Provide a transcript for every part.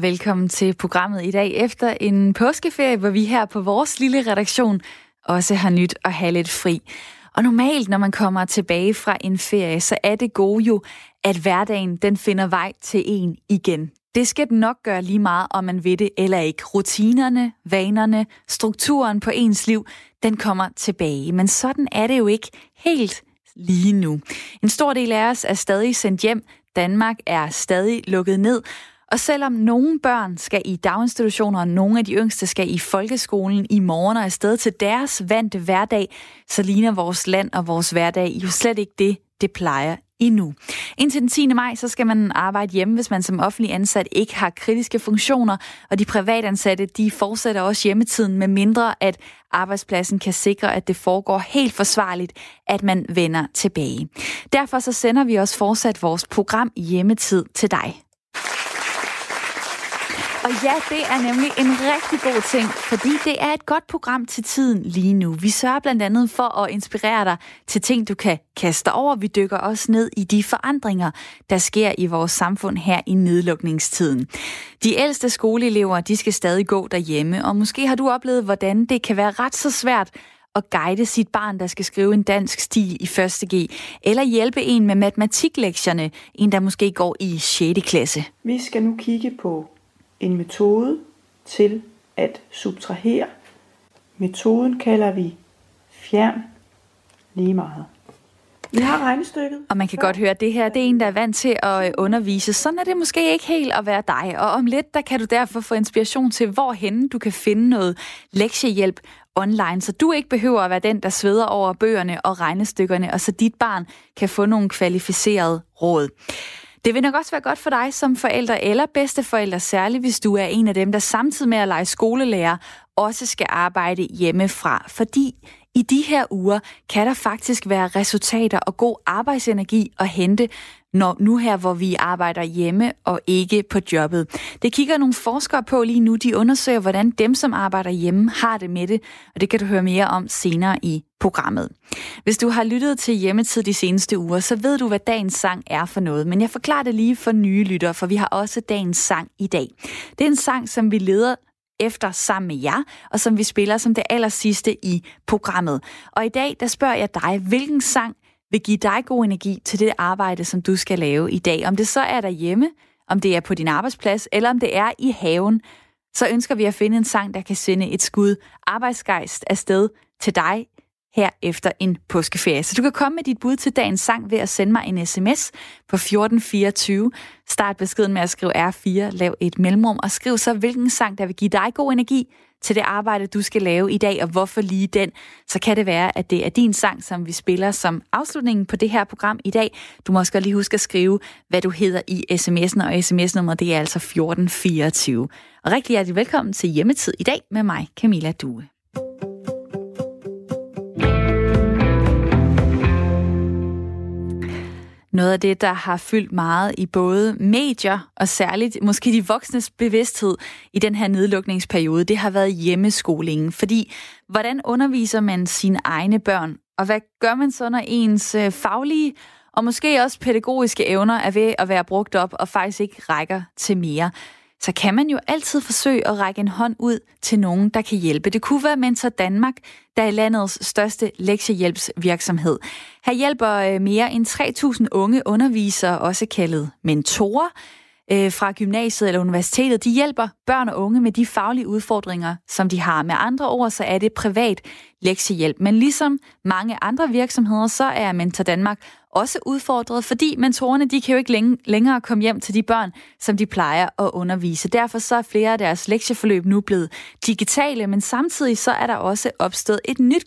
og velkommen til programmet i dag efter en påskeferie, hvor vi her på vores lille redaktion også har nyt at have lidt fri. Og normalt, når man kommer tilbage fra en ferie, så er det gode jo, at hverdagen den finder vej til en igen. Det skal den nok gøre lige meget, om man ved det eller ikke. Rutinerne, vanerne, strukturen på ens liv, den kommer tilbage. Men sådan er det jo ikke helt lige nu. En stor del af os er stadig sendt hjem. Danmark er stadig lukket ned. Og selvom nogle børn skal i daginstitutioner, og nogle af de yngste skal i folkeskolen i morgen og afsted til deres vante hverdag, så ligner vores land og vores hverdag jo slet ikke det, det plejer endnu. Indtil den 10. maj, så skal man arbejde hjemme, hvis man som offentlig ansat ikke har kritiske funktioner, og de privatansatte, de fortsætter også hjemmetiden, med mindre at arbejdspladsen kan sikre, at det foregår helt forsvarligt, at man vender tilbage. Derfor så sender vi også fortsat vores program Hjemmetid til dig. Og ja, det er nemlig en rigtig god ting, fordi det er et godt program til tiden lige nu. Vi sørger blandt andet for at inspirere dig til ting, du kan kaste over. Vi dykker også ned i de forandringer, der sker i vores samfund her i nedlukningstiden. De ældste skoleelever, de skal stadig gå derhjemme, og måske har du oplevet, hvordan det kan være ret så svært at guide sit barn, der skal skrive en dansk stil i 1.G, eller hjælpe en med matematiklektierne, en der måske går i 6. klasse. Vi skal nu kigge på en metode til at subtrahere. Metoden kalder vi fjern lige meget. Vi har regnestykket. Og man kan godt høre, at det her det er en, der er vant til at øh, undervise. Sådan er det måske ikke helt at være dig. Og om lidt, der kan du derfor få inspiration til, hvorhen du kan finde noget lektiehjælp online, så du ikke behøver at være den, der sveder over bøgerne og regnestykkerne, og så dit barn kan få nogle kvalificerede råd. Det vil nok også være godt for dig som forældre eller bedsteforældre, særligt hvis du er en af dem, der samtidig med at lege skolelærer, også skal arbejde hjemmefra. Fordi i de her uger kan der faktisk være resultater og god arbejdsenergi at hente, når nu her, hvor vi arbejder hjemme og ikke på jobbet. Det kigger nogle forskere på lige nu. De undersøger, hvordan dem, som arbejder hjemme, har det med det, og det kan du høre mere om senere i programmet. Hvis du har lyttet til hjemmetid de seneste uger, så ved du, hvad dagens sang er for noget. Men jeg forklarer det lige for nye lyttere, for vi har også dagens sang i dag. Det er en sang, som vi leder efter sammen med jer, og som vi spiller som det aller sidste i programmet. Og i dag, der spørger jeg dig, hvilken sang vil give dig god energi til det arbejde, som du skal lave i dag. Om det så er derhjemme, om det er på din arbejdsplads, eller om det er i haven, så ønsker vi at finde en sang, der kan sende et skud arbejdsgejst afsted til dig her efter en påskeferie. Så du kan komme med dit bud til dagens sang ved at sende mig en sms på 1424. Start beskeden med at skrive R4, lav et mellemrum og skriv så, hvilken sang, der vil give dig god energi til det arbejde, du skal lave i dag, og hvorfor lige den. Så kan det være, at det er din sang, som vi spiller som afslutningen på det her program i dag. Du må også lige huske at skrive, hvad du hedder i sms'en, og sms-nummeret det er altså 1424. Og rigtig hjertelig velkommen til Hjemmetid i dag med mig, Camilla Due. Noget af det, der har fyldt meget i både medier og særligt måske de voksnes bevidsthed i den her nedlukningsperiode, det har været hjemmeskolingen. Fordi hvordan underviser man sine egne børn? Og hvad gør man så, når ens øh, faglige og måske også pædagogiske evner er ved at være brugt op og faktisk ikke rækker til mere? Så kan man jo altid forsøge at række en hånd ud til nogen, der kan hjælpe. Det kunne være Mentor Danmark, der er landets største lektiehjælpsvirksomhed. Her hjælper øh, mere end 3.000 unge undervisere, også kaldet mentorer, øh, fra gymnasiet eller universitetet. De hjælper børn og unge med de faglige udfordringer, som de har. Med andre ord, så er det privat lektiehjælp. Men ligesom mange andre virksomheder, så er Mentor Danmark også udfordret, fordi mentorerne de kan jo ikke længe, længere komme hjem til de børn, som de plejer at undervise. Derfor så er flere af deres lektieforløb nu blevet digitale, men samtidig så er der også opstået et nyt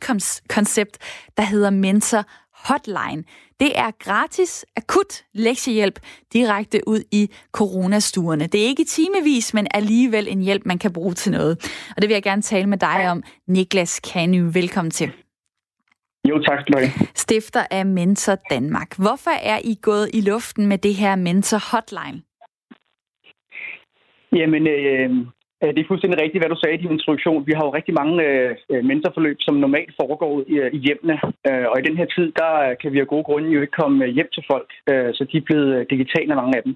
koncept, der hedder Mentor Hotline. Det er gratis, akut lektiehjælp direkte ud i coronastuerne. Det er ikke timevis, men alligevel en hjælp, man kan bruge til noget. Og det vil jeg gerne tale med dig om, Niklas Kany. Velkommen til. Jo, tak skal du have. Stifter af Mentor Danmark. Hvorfor er I gået i luften med det her Mentor Hotline? Jamen, øh, det er fuldstændig rigtigt, hvad du sagde i din introduktion. Vi har jo rigtig mange øh, mentorforløb, som normalt foregår i, i hjemmene. Øh, og i den her tid, der kan vi af gode grunde jo ikke komme hjem til folk, øh, så de er blevet digitale, mange af dem.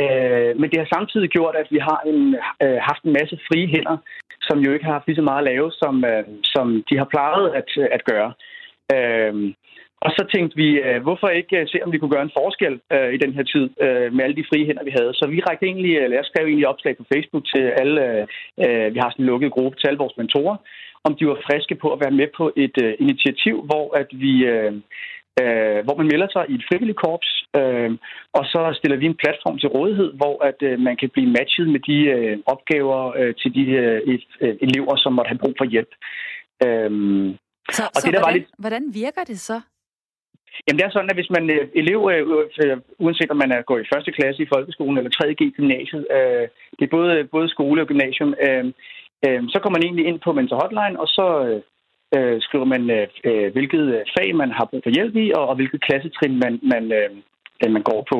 Øh, men det har samtidig gjort, at vi har en, øh, haft en masse frie hænder, som jo ikke har haft lige så meget at lave, som, øh, som de har plejet at, at gøre. Øh, Øhm, og så tænkte vi, øh, hvorfor ikke øh, se, om vi kunne gøre en forskel øh, i den her tid øh, med alle de frie hænder, vi havde. Så vi rækte egentlig, øh, eller jeg skrev egentlig opslag på Facebook til alle, øh, øh, vi har sådan en lukket gruppe til alle vores mentorer, om de var friske på at være med på et øh, initiativ, hvor at vi... Øh, øh, hvor man melder sig i et frivilligt korps, øh, og så stiller vi en platform til rådighed, hvor at øh, man kan blive matchet med de øh, opgaver øh, til de øh, elever, som måtte have brug for hjælp. Øh, så og så det, der hvordan, var lidt... hvordan virker det så? Jamen det er sådan, at hvis man øh, elev, øh, øh, uanset om man er gået i første klasse i folkeskolen eller 3.G i gymnasiet, øh, det er både, både skole og gymnasium, øh, øh, så kommer man egentlig ind på Mentor Hotline, og så øh, skriver man, øh, hvilket fag man har brug for hjælp i, og, og hvilket klassetrin man, man, øh, man går på.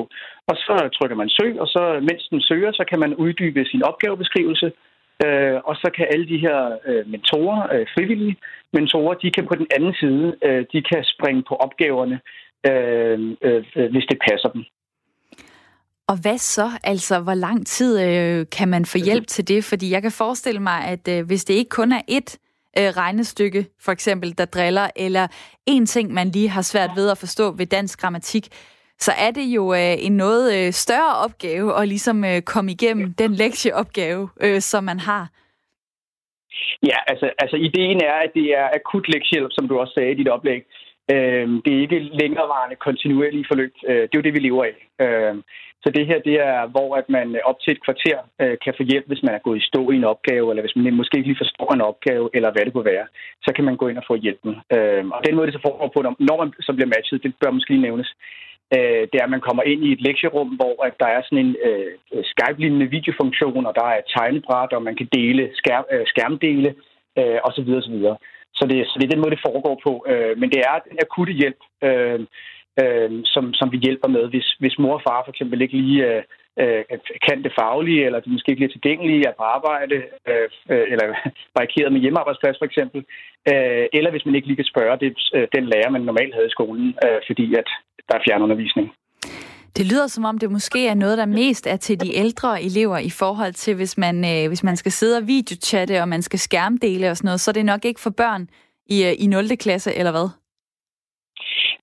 Og så trykker man søg, og så mens den søger, så kan man uddybe sin opgavebeskrivelse, Øh, og så kan alle de her øh, mentorer, øh, frivillige mentorer, de kan på den anden side, øh, de kan springe på opgaverne, øh, øh, hvis det passer dem. Og hvad så? Altså, hvor lang tid øh, kan man få hjælp til det? Fordi jeg kan forestille mig, at øh, hvis det ikke kun er ét øh, regnestykke, for eksempel, der driller, eller en ting, man lige har svært ved at forstå ved dansk grammatik, så er det jo øh, en noget øh, større opgave at ligesom øh, komme igennem den lektieopgave, øh, som man har. Ja, altså, altså ideen er, at det er akut lektiehjælp, som du også sagde i dit oplæg. Øh, det er ikke længerevarende, kontinuerlige forløb. Øh, det er jo det, vi lever af. Øh, så det her, det er, hvor at man op til et kvarter øh, kan få hjælp, hvis man er gået i stå i en opgave, eller hvis man måske ikke lige forstår en opgave, eller hvad det kunne være. Så kan man gå ind og få hjælpen. Øh, og den måde, det så foregår på, når man så bliver matchet, det bør måske lige nævnes, øh, det er, at man kommer ind i et lektierum, hvor at der er sådan en øh, Skype-lignende videofunktion, og der er et tegnebræt, og man kan dele skærm, øh, skærmdele, øh, osv. osv. Så det, så det er den måde, det foregår på. Øh, men det er den akutte hjælp, øh, øh, som, som vi hjælper med. Hvis, hvis mor og far for eksempel ikke lige øh, øh kan det faglige, eller de måske ikke tilgængelige, er på arbejde, øh, øh eller barrikeret med hjemmearbejdsplads for eksempel, øh, eller hvis man ikke lige kan spørge det, øh, den lærer, man normalt havde i skolen, øh, fordi at der er fjernundervisning. Det lyder som om, det måske er noget, der mest er til de ældre elever i forhold til, hvis man, øh, hvis man skal sidde og videochatte, og man skal skærmdele og sådan noget, så er det nok ikke for børn i, øh, i 0. klasse, eller hvad?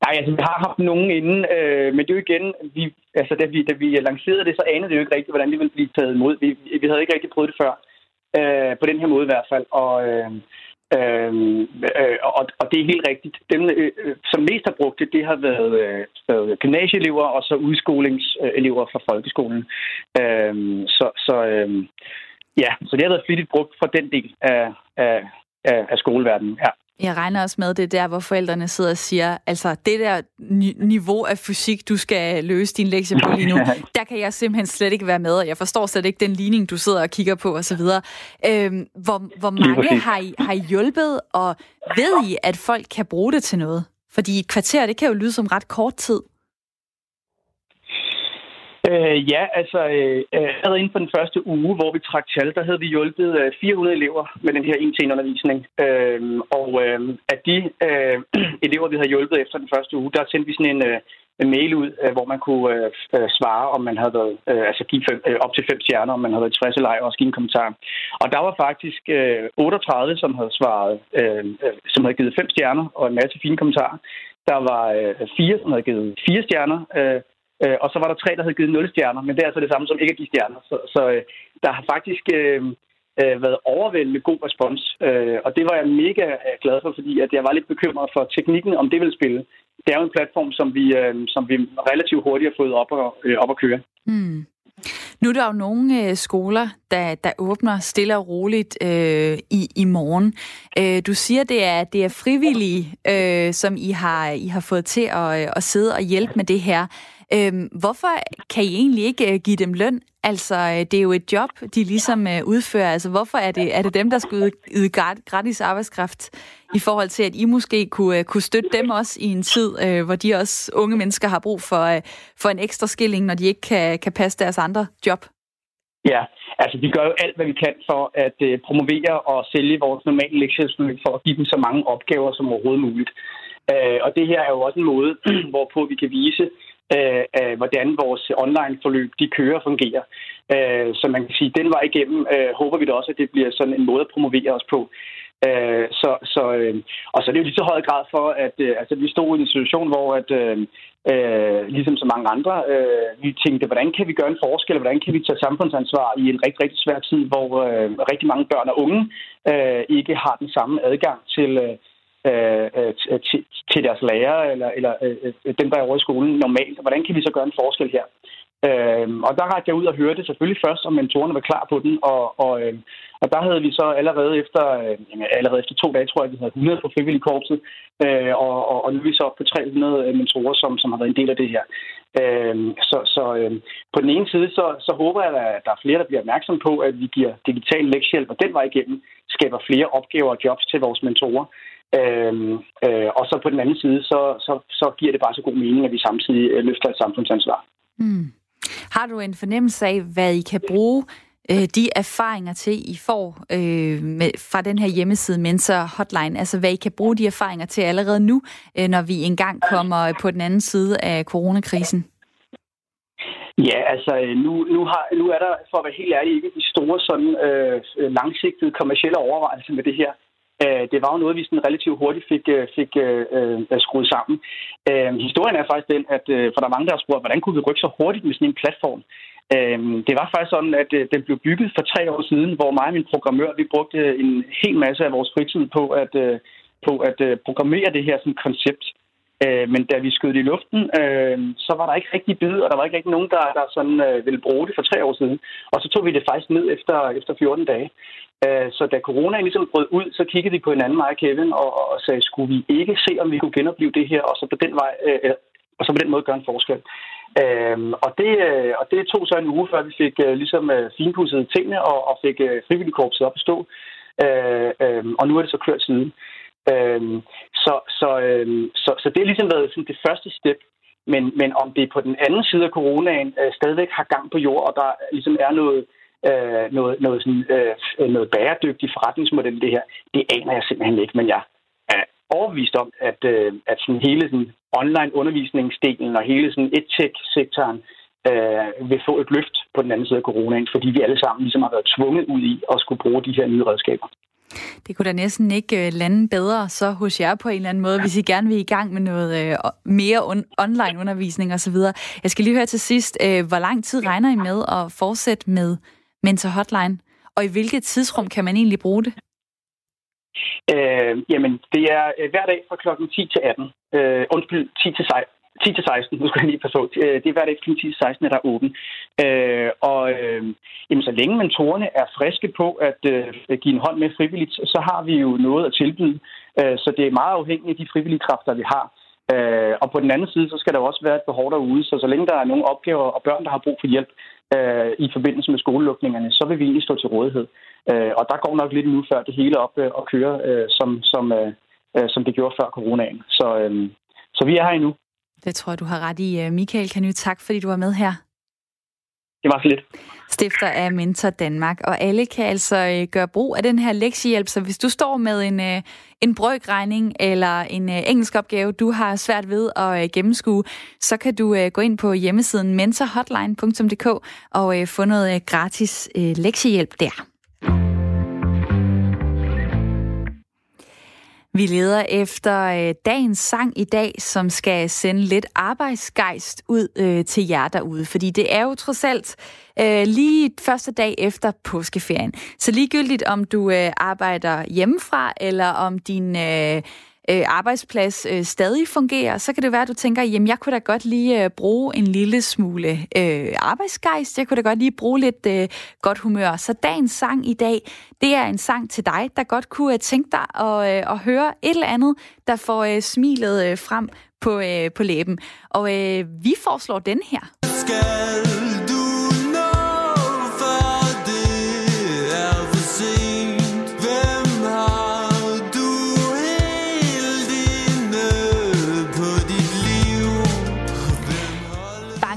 Nej, altså vi har haft nogen inden, øh, men det er jo igen, vi, altså da vi, da vi lancerede det, så anede det jo ikke rigtigt, hvordan det ville blive taget imod. Vi, vi havde ikke rigtig prøvet det før, øh, på den her måde i hvert fald. Og, øh, Øhm, øh, og, og det er helt rigtigt. Dem, øh, øh, som mest har brugt det, det har været, øh, været gymnasieelever og så udskolingselever fra folkeskolen. Øh, så så øh, ja, så det har været flittigt brugt for den del af, af, af, af skoleverdenen. Ja. Jeg regner også med, det der, hvor forældrene sidder og siger, altså det der niveau af fysik, du skal løse din lektie på lige nu, der kan jeg simpelthen slet ikke være med, og jeg forstår slet ikke den ligning, du sidder og kigger på osv. Øhm, hvor, hvor mange har I, har I hjulpet, og ved I, at folk kan bruge det til noget? Fordi et kvarter, det kan jo lyde som ret kort tid. Øh, ja, altså øh, allerede inden for den første uge, hvor vi trak tal, der havde vi hjulpet øh, 400 elever med den her 1 undervisning øh, Og øh, af de øh, elever, vi havde hjulpet efter den første uge, der sendte vi sådan en, øh, mail ud, øh, hvor man kunne øh, øh, svare, om man havde været, øh, altså give fem, øh, op til fem stjerner, om man havde været tilfreds eller ej, og også give en kommentar. Og der var faktisk øh, 38, som havde svaret, øh, øh, som havde givet fem stjerner og en masse fine kommentarer. Der var øh, fire, som havde givet fire stjerner, øh, Øh, og så var der tre, der havde givet 0 stjerner, men det er altså det samme som ikke at give stjerner. Så, så øh, der har faktisk øh, øh, været overvældende god respons, øh, og det var jeg mega øh, glad for, fordi at jeg var lidt bekymret for teknikken, om det ville spille. Det er jo en platform, som vi, øh, som vi relativt hurtigt har fået op, og, øh, op at køre. Mm. Nu er der jo nogle øh, skoler, der, der åbner stille og roligt øh, i, i morgen. Øh, du siger, det er, det er frivillige, øh, som I har, I har fået til at, øh, at sidde og hjælpe med det her. Øhm, hvorfor kan I egentlig ikke øh, give dem løn? Altså, øh, det er jo et job, de ligesom øh, udfører. Altså, hvorfor er det, er det dem, der skal yde gratis arbejdskraft i forhold til, at I måske kunne, kunne støtte dem også i en tid, hvor de også unge mennesker har brug for, for en ekstra skilling, når de ikke kan, kan passe deres andre job? Ja, altså vi gør jo alt, hvad vi kan for at promovere og sælge vores normale lektiehjælpsforløb for at give dem så mange opgaver som overhovedet muligt. og det her er jo også en måde, hvorpå vi kan vise, øh, af, hvordan vores online-forløb de kører og fungerer. Øh, så man kan sige, den var igennem øh, håber vi da også, at det bliver sådan en måde at promovere os på. Øh, så, så, øh, og så er det jo lige så høj grad for, at øh, altså, vi stod i en situation, hvor at, øh, øh ligesom så mange andre, øh, vi tænkte, hvordan kan vi gøre en forskel, hvordan kan vi tage samfundsansvar i en rigtig, rigtig svær tid, hvor øh, rigtig mange børn og unge øh, ikke har den samme adgang til, øh, øh, øh til, øh, til deres lærere eller, eller øh, øh dem, der er over i skolen normalt. Hvordan kan vi så gøre en forskel her? Øh, og der rakte jeg ud og hørte selvfølgelig først, om mentorerne var klar på den, og, og, øh, og der havde vi så allerede efter, øh, allerede efter to dage, tror jeg, vi havde 100 på frivillig korpset, øh, og, og, og nu er vi så oppe på 300 mentorer, som, som har været en del af det her. Øh, så så øh, på den ene side, så, så håber jeg, at der er flere, der bliver opmærksom på, at vi giver digital lektiehjælp, og den vej igennem skaber flere opgaver og jobs til vores mentorer. Øhm, øh, og så på den anden side, så, så, så giver det bare så god mening, at vi samtidig øh, løfter et samfundsansvar. Mm. Har du en fornemmelse af, hvad I kan bruge øh, de erfaringer til, I får øh, med, fra den her hjemmeside Mentor Hotline? Altså, hvad I kan bruge de erfaringer til allerede nu, øh, når vi engang kommer på den anden side af coronakrisen? Ja, altså nu, nu, har, nu er der, for at være helt ærlig, ikke de store sådan øh, langsigtede kommersielle overvejelser med det her. Øh, det var jo noget, vi sådan relativt hurtigt fik, øh, fik øh, øh, skruet sammen. Øh, historien er faktisk den, at øh, for der er mange, der har spurgt, hvordan kunne vi rykke så hurtigt med sådan en platform? Øh, det var faktisk sådan, at øh, den blev bygget for tre år siden, hvor mig og min programmør, vi brugte en hel masse af vores fritid på at, øh, på at øh, programmere det her som koncept. Øh, men da vi skød det i luften, øh, så var der ikke rigtig bid, og der var ikke rigtig nogen, der, der sådan, øh, ville bruge det for tre år siden. Og så tog vi det faktisk ned efter, efter 14 dage. Øh, så da corona ligesom brød ud, så kiggede vi på hinanden, mig og Kevin, og, og sagde, skulle vi ikke se, om vi kunne genopleve det her, og så på den vej, øh, og så på den måde gøre en forskel. Øhm, og, det, øh, og det tog så en uge, før vi fik øh, ligesom øh, finpudset tingene og, og fik øh, frivilligkorpset op at stå. Øh, øh, og nu er det så kørt siden. Øhm, så, så, øhm, så, så det har ligesom været sådan det første step. Men, men om det på den anden side af coronaen øh, stadigvæk har gang på jord, og der ligesom er noget, øh, noget, noget, sådan, øh, noget bæredygtig forretningsmodel det her, det aner jeg simpelthen ikke, men jeg er overbevist om, at, øh, at sådan hele sådan online undervisningsdelen og hele sådan edtech-sektoren øh, vil få et løft på den anden side af coronaen, fordi vi alle sammen ligesom har været tvunget ud i at skulle bruge de her nye redskaber. Det kunne da næsten ikke øh, lande bedre så hos jer på en eller anden måde, hvis I gerne vil i gang med noget øh, mere on- online undervisning osv. Jeg skal lige høre til sidst, øh, hvor lang tid regner I med at fortsætte med Mentor Hotline? Og i hvilket tidsrum kan man egentlig bruge det? Øh, jamen, det er hver dag fra klokken 10 til 18. Øh, undskyld, 10 til 10-16, nu skal jeg lige passe på. Øh, det er hver dag fra 10 til 16, at der er åben. Øh, og øh, jamen, så længe mentorerne er friske på at øh, give en hånd med frivilligt, så har vi jo noget at tilbyde. Øh, så det er meget afhængigt af de frivillige kræfter, vi har. Øh, og på den anden side, så skal der også være et behov derude. Så så længe der er nogle opgaver og børn, der har brug for hjælp øh, i forbindelse med skolelukningerne, så vil vi egentlig stå til rådighed. Øh, og der går nok lidt nu, før det hele op øh, og kører, øh, som, som, øh, øh, som det gjorde før coronaen. Så, øh, så vi er her endnu. Det tror jeg, du har ret i. Øh, Michael Kany, tak fordi du var med her. Det var så lidt. Stifter af Mentor Danmark, og alle kan altså øh, gøre brug af den her lektiehjælp, så hvis du står med en, øh, en brøkregning eller en engelsk opgave, du har svært ved at gennemskue, så kan du gå ind på hjemmesiden mentorhotline.dk og få noget gratis lektiehjælp der. Vi leder efter øh, dagens sang i dag, som skal sende lidt arbejdsgejst ud øh, til jer derude, fordi det er jo trods alt øh, lige første dag efter påskeferien. Så ligegyldigt om du øh, arbejder hjemmefra, eller om din øh, øh, arbejdsplads øh, stadig fungerer, så kan det være, at du tænker, jamen jeg kunne da godt lige øh, bruge en lille smule øh, arbejdsgejst, jeg kunne da godt lige bruge lidt øh, godt humør. Så dagens sang i dag, det er en sang til dig, der godt kunne øh, tænke dig at, øh, at høre et eller andet, der får øh, smilet øh, frem på, øh, på læben. Og øh, vi foreslår den her. Skal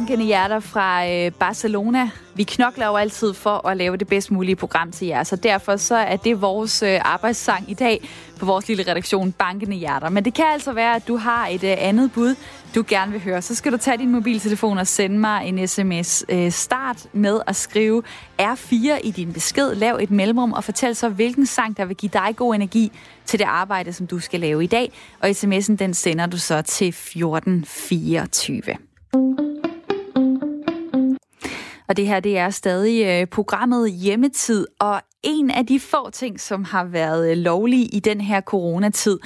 bankende hjerter fra øh, Barcelona. Vi knokler jo altid for at lave det bedst mulige program til jer, så derfor så er det vores øh, arbejdssang i dag på vores lille redaktion Bankende Hjerter. Men det kan altså være, at du har et øh, andet bud, du gerne vil høre. Så skal du tage din mobiltelefon og sende mig en sms. Øh, start med at skrive R4 i din besked. Lav et mellemrum og fortæl så, hvilken sang, der vil give dig god energi til det arbejde, som du skal lave i dag. Og sms'en, den sender du så til 1424. Og det her, det er stadig øh, programmet Hjemmetid, og en af de få ting, som har været øh, lovlige i den her coronatid,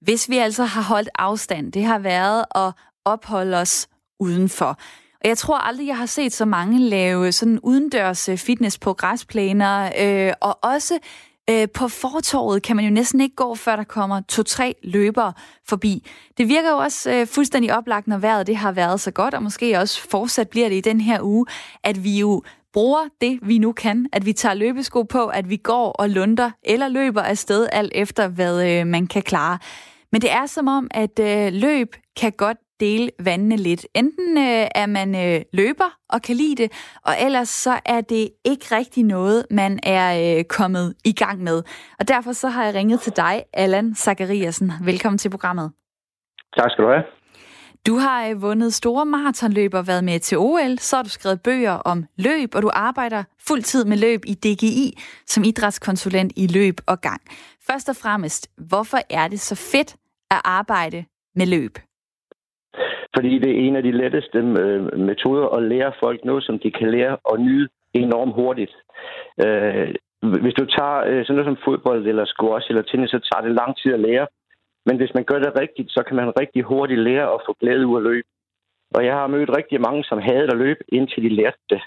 hvis vi altså har holdt afstand, det har været at opholde os udenfor. Og jeg tror aldrig, jeg har set så mange lave sådan udendørs øh, fitness på græsplæner, øh, og også Øh, på fortorvet kan man jo næsten ikke gå, før der kommer to-tre løbere forbi. Det virker jo også øh, fuldstændig oplagt, når vejret det har været så godt, og måske også fortsat bliver det i den her uge, at vi jo bruger det, vi nu kan, at vi tager løbesko på, at vi går og lunder eller løber afsted, alt efter hvad øh, man kan klare. Men det er som om, at øh, løb kan godt dele vandene lidt. Enten øh, er man øh, løber og kan lide det, og ellers så er det ikke rigtig noget, man er øh, kommet i gang med. Og derfor så har jeg ringet til dig, Allan Zachariasen. Velkommen til programmet. Tak skal du have. Du har øh, vundet store maratonløb og været med til OL. Så har du skrevet bøger om løb, og du arbejder fuldtid med løb i DGI som idrætskonsulent i løb og gang. Først og fremmest, hvorfor er det så fedt at arbejde med løb? Fordi det er en af de letteste øh, metoder at lære folk noget, som de kan lære og nyde enormt hurtigt. Øh, hvis du tager øh, sådan noget som fodbold eller squash eller tennis, så tager det lang tid at lære. Men hvis man gør det rigtigt, så kan man rigtig hurtigt lære at få glæde ud af løb. Og jeg har mødt rigtig mange, som havde at løbe, indtil de lærte det.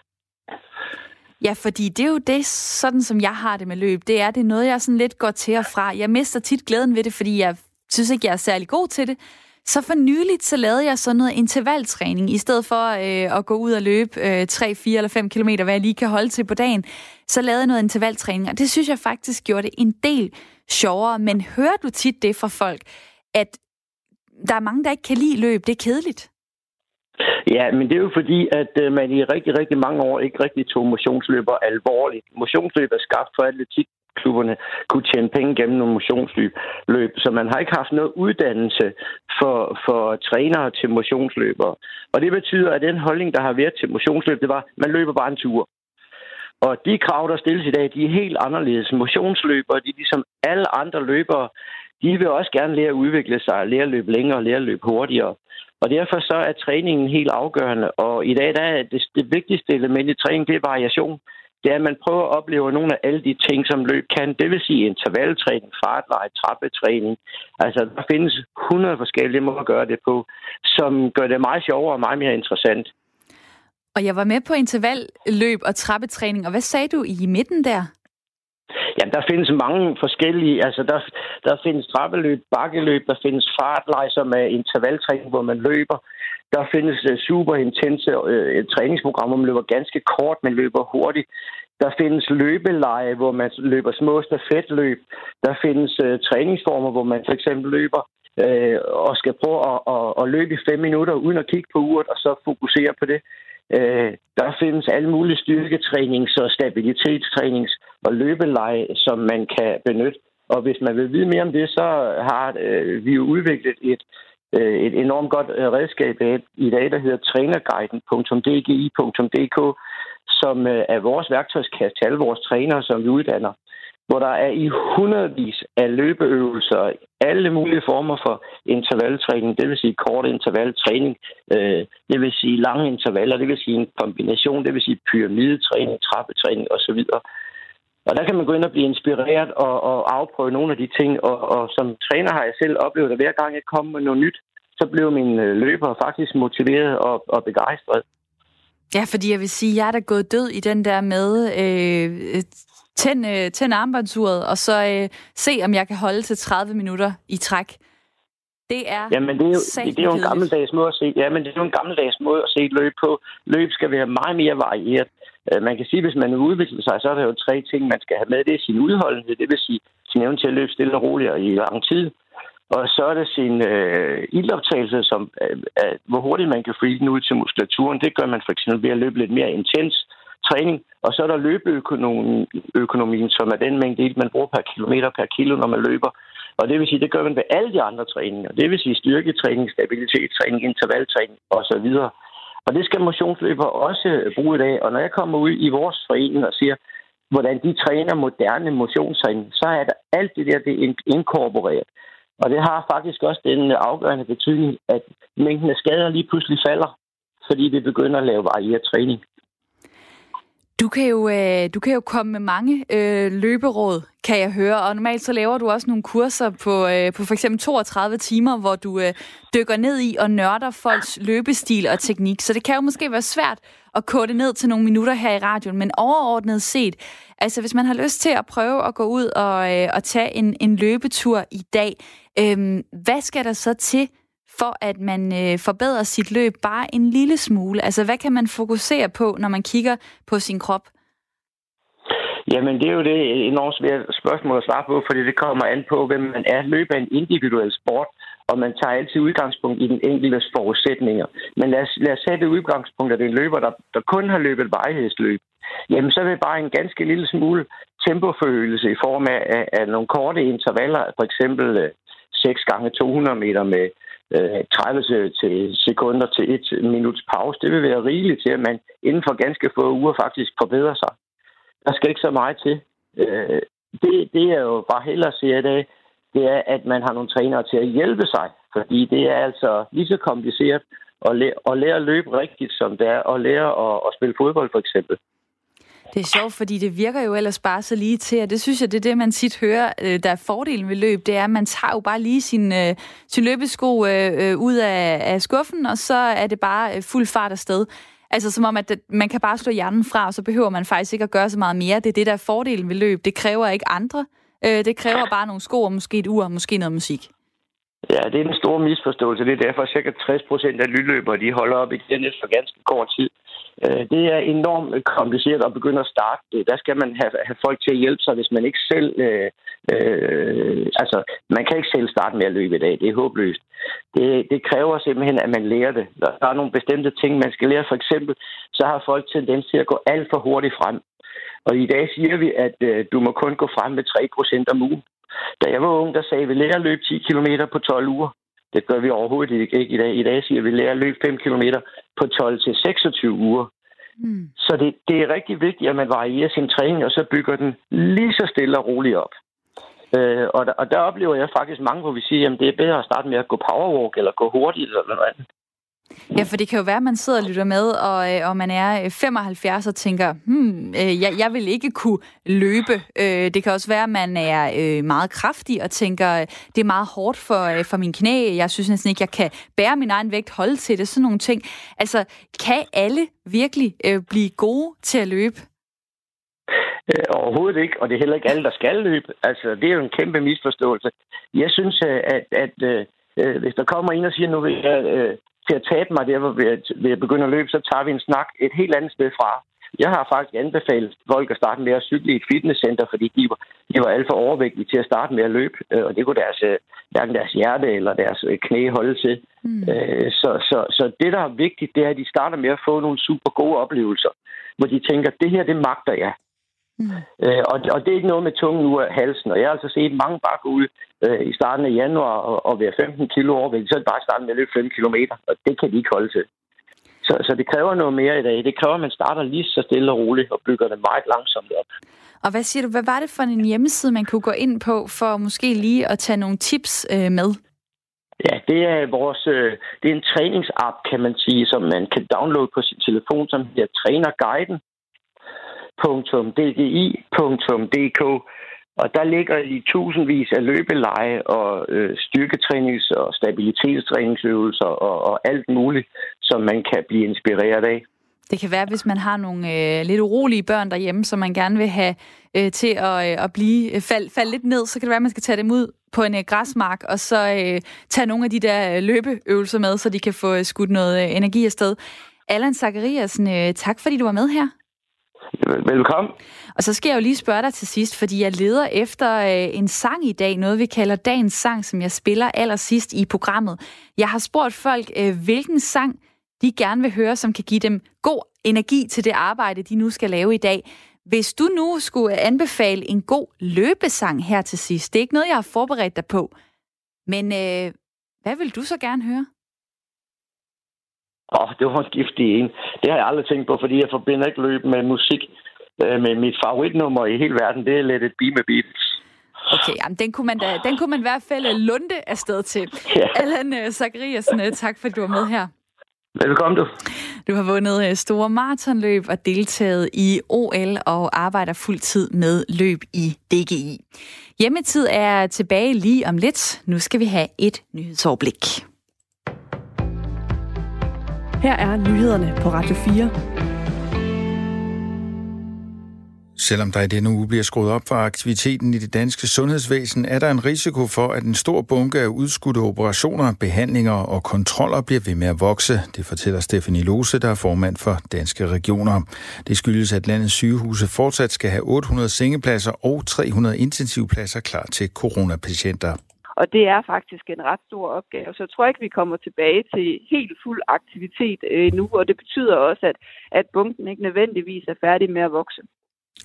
Ja, fordi det er jo det, sådan som jeg har det med løb. Det er, det er noget, jeg sådan lidt går til og fra. Jeg mister tit glæden ved det, fordi jeg synes ikke, jeg er særlig god til det. Så for nyligt, så lavede jeg sådan noget intervaltræning, i stedet for øh, at gå ud og løbe øh, 3, 4 eller 5 km, hvad jeg lige kan holde til på dagen, så lavede jeg noget intervaltræning, og det synes jeg faktisk gjorde det en del sjovere. Men hører du tit det fra folk, at der er mange, der ikke kan lide løb, det er kedeligt? Ja, men det er jo fordi, at øh, man i rigtig, rigtig mange år ikke rigtig tog motionsløber alvorligt. Motionsløb er skabt for atletik klubberne kunne tjene penge gennem nogle motionsløb. Så man har ikke haft noget uddannelse for, for trænere til motionsløbere. Og det betyder, at den holdning, der har været til motionsløb, det var, at man løber bare en tur. Og de krav, der stilles i dag, de er helt anderledes. Motionsløbere, de er ligesom alle andre løbere, de vil også gerne lære at udvikle sig, lære at løbe længere, lære at løbe hurtigere. Og derfor så er træningen helt afgørende. Og i dag der er det, det vigtigste element i træning, det er variation det er, at man prøver at opleve nogle af alle de ting, som løb kan. Det vil sige intervaltræning, fartleje, trappetræning. Altså, der findes 100 forskellige måder at gøre det på, som gør det meget sjovere og meget mere interessant. Og jeg var med på intervalløb og trappetræning, og hvad sagde du i midten der? Ja, der findes mange forskellige, altså der, der findes trappeløb, bakkeløb, der findes fartlejser med intervaltræning, hvor man løber. Der findes øh, uh, super intense uh, øh, træningsprogrammer, hvor man løber ganske kort, men løber hurtigt. Der findes løbeleje, hvor man løber små stafetløb. Der findes uh, træningsformer, hvor man for eksempel løber uh, og skal prøve at, at, at løbe i fem minutter uden at kigge på uret, og så fokusere på det. Uh, der findes alle mulige styrketrænings- og stabilitetstrænings- og løbeleje, som man kan benytte. Og hvis man vil vide mere om det, så har øh, vi jo udviklet et Øh, et enormt godt øh, redskab i dag, der hedder trænerguiden.dgi.dk, som øh, er vores værktøjskasse til alle vores trænere, som vi uddanner, hvor der er i hundredvis af løbeøvelser, alle mulige former for intervaltræning, det vil sige kort intervaltræning, øh, det vil sige lange intervaller, det vil sige en kombination, det vil sige pyramidetræning, trappetræning osv. Og der kan man gå ind og blive inspireret og, og afprøve nogle af de ting. Og, og som træner har jeg selv oplevet, at hver gang jeg kom med noget nyt, så blev min øh, løber faktisk motiveret og, og begejstret. Ja, fordi jeg vil sige, at jeg er da gået død i den der med øh, tænd, øh, tænd armbåndsuret, og så øh, se, om jeg kan holde til 30 minutter i træk. Det er Jamen, det er jo, det, det er jo en gammeldags måde at se. Ja, men det er jo en gammeldags måde at se et løb på. Løb skal være meget mere varieret. Øh, man kan sige, at hvis man udvikler sig, så er der jo tre ting, man skal have med. Det er sin udholdenhed, det vil sige sin evne til at løbe stille og roligt og i lang tid. Og så er det sin øh, ildoptagelse, som øh, øh, hvor hurtigt man kan få ilden ud til muskulaturen. Det gør man for eksempel ved at løbe lidt mere intens træning. Og så er der løbeøkonomien, som er den mængde ild, man bruger per kilometer per kilo, når man løber. Og det vil sige, det gør man ved alle de andre træninger. Det vil sige styrketræning, stabilitetstræning, intervaltræning osv. Og det skal motionsløbere også bruge i dag. Og når jeg kommer ud i vores forening og siger, hvordan de træner moderne motionstræning, så er der alt det der, det er inkorporeret. Og det har faktisk også den afgørende betydning, at mængden af skader lige pludselig falder, fordi vi begynder at lave varieret træning. Du kan jo, øh, du kan jo komme med mange øh, løberåd, kan jeg høre, og normalt så laver du også nogle kurser på, øh, på for eksempel 32 timer, hvor du øh, dykker ned i og nørder folks løbestil og teknik. Så det kan jo måske være svært at kode ned til nogle minutter her i radioen, men overordnet set, altså hvis man har lyst til at prøve at gå ud og, øh, og tage en, en løbetur i dag, øh, hvad skal der så til, for at man øh, forbedrer sit løb bare en lille smule? Altså, hvad kan man fokusere på, når man kigger på sin krop? Jamen, det er jo det enormt svære spørgsmål at svare på, fordi det kommer an på, hvem man er. Løb er en individuel sport, og man tager altid udgangspunkt i den enkeltes forudsætninger. Men lad os, lad os sætte udgangspunkt, at det er en løber, der, der kun har løbet vejhedsløb. Jamen, så vil bare en ganske lille smule tempoforøgelse i form af, af, af nogle korte intervaller, for eksempel øh, 6 gange 200 meter med Øh, 30 øh, til sekunder til et minuts pause. Det vil være rigeligt til, at man inden for ganske få uger faktisk forbedrer sig. Der skal ikke så meget til. Øh, det, det er jo bare hellere at se i dag, det er, at man har nogle trænere til at hjælpe sig. Fordi det er altså lige så kompliceret at lære, at lære at løbe rigtigt, som det er at lære at, at spille fodbold for eksempel. Det er sjovt, fordi det virker jo ellers bare så lige til, og det synes jeg, det er det, man tit hører, øh, der er fordelen ved løb, det er, at man tager jo bare lige sin, øh, sin løbesko øh, øh, ud af, af skuffen, og så er det bare øh, fuld fart afsted. Altså som om, at det, man kan bare slå hjernen fra, og så behøver man faktisk ikke at gøre så meget mere. Det er det, der er fordelen ved løb. Det kræver ikke andre. Øh, det kræver bare nogle sko og måske et ur og måske noget musik. Ja, det er en stor misforståelse. Det er derfor, at ca. 60 procent af lydløbere de holder op igen efter ganske kort tid. Øh, det er enormt kompliceret at begynde at starte det. Der skal man have, have folk til at hjælpe sig, hvis man ikke selv... Øh, øh, altså, man kan ikke selv starte med at løbe i dag. Det er håbløst. Det, det kræver simpelthen, at man lærer det. Der er nogle bestemte ting, man skal lære. For eksempel, så har folk tendens til at gå alt for hurtigt frem. Og i dag siger vi, at øh, du må kun gå frem med 3% om ugen. Da jeg var ung, der sagde vi, lærer at løbe 10 km på 12 uger. Det gør vi overhovedet ikke i dag. I dag siger vi, lærer at løbe 5 km på 12 til 26 uger. Mm. Så det, det er rigtig vigtigt, at man varierer sin træning, og så bygger den lige så stille og roligt op. Øh, og, der, og der oplever jeg faktisk mange, hvor vi siger, at det er bedre at starte med at gå powerwalk, eller gå hurtigt, eller noget andet. Ja, for det kan jo være, at man sidder og lytter med, og, øh, og man er øh, 75 og tænker, hmm, øh, jeg, jeg vil ikke kunne løbe. Det kan også være, at man er meget kraftig og tænker, det er meget hårdt for, for min knæ. Jeg synes næsten ikke, jeg kan bære min egen vægt, holde til det, sådan nogle ting. Altså, kan alle virkelig blive gode til at løbe? Overhovedet ikke, og det er heller ikke alle, der skal løbe. Altså, det er jo en kæmpe misforståelse. Jeg synes, at, at, at hvis der kommer en og siger, nu vil jeg til at tabe mig der, ved at, ved at begynde at løbe, så tager vi en snak et helt andet sted fra. Jeg har faktisk anbefalet folk at starte med at cykle i et fitnesscenter, fordi de var, de var alt for overvægtige til at starte med at løbe, øh, og det kunne deres, øh, hverken deres hjerte eller deres øh, knæ holde til. Mm. Så, så, så det, der er vigtigt, det er, at de starter med at få nogle super gode oplevelser, hvor de tænker, det her, det magter jeg. Mm. Øh, og, og det er ikke noget med tungen ud af halsen. Og jeg har altså set mange bare gå ud øh, i starten af januar og, og være 15 kilo overvægt, så er det bare starten med at løbe 5 km, og det kan de ikke holde til. Så, så det kræver noget mere i dag. Det kræver, at man starter lige så stille og roligt og bygger det meget langsomt op. Og hvad siger du, hvad var det for en hjemmeside, man kunne gå ind på for måske lige at tage nogle tips øh, med? Ja, det er vores, øh, det er en træningsapp, kan man sige, som man kan downloade på sin telefon, som hedder Trænerguiden www.dgi.dk, og der ligger i tusindvis af løbeleje og øh, styrketrænings- og stabilitetstræningsøvelser og, og alt muligt, som man kan blive inspireret af. Det kan være, hvis man har nogle øh, lidt urolige børn derhjemme, som man gerne vil have øh, til at, øh, at blive øh, fald, falde lidt ned, så kan det være, at man skal tage dem ud på en øh, græsmark, og så øh, tage nogle af de der øh, løbeøvelser med, så de kan få øh, skudt noget øh, energi afsted. Allan Zachariasen, øh, tak fordi du var med her. Velkommen. Og så skal jeg jo lige spørge dig til sidst, fordi jeg leder efter øh, en sang i dag, noget vi kalder dagens sang, som jeg spiller allersidst i programmet. Jeg har spurgt folk, øh, hvilken sang de gerne vil høre, som kan give dem god energi til det arbejde, de nu skal lave i dag. Hvis du nu skulle anbefale en god løbesang her til sidst, det er ikke noget, jeg har forberedt dig på, men øh, hvad vil du så gerne høre? Åh, oh, det var en giftig en. Det har jeg aldrig tænkt på, fordi jeg forbinder ikke løb med musik. Øh, men mit favoritnummer i hele verden, det er Let It Be med Beatles. Okay, jamen, den, kunne man da, den kunne man i hvert fald lunde afsted til. Ja. Allan uh, Zachariasen, tak fordi du var med her. Velkommen du. Du har vundet store maratonløb og deltaget i OL og arbejder fuldtid med løb i DGI. Hjemmetid er tilbage lige om lidt. Nu skal vi have et nyhedsoverblik. Her er nyhederne på Radio 4. Selvom der i denne uge bliver skruet op for aktiviteten i det danske sundhedsvæsen, er der en risiko for, at en stor bunke af udskudte operationer, behandlinger og kontroller bliver ved med at vokse. Det fortæller Stefanie Lose, der er formand for Danske Regioner. Det skyldes, at landets sygehuse fortsat skal have 800 sengepladser og 300 intensivpladser klar til coronapatienter. Og det er faktisk en ret stor opgave. Så jeg tror ikke, vi kommer tilbage til helt fuld aktivitet øh, nu, og det betyder også, at, at bunken ikke nødvendigvis er færdig med at vokse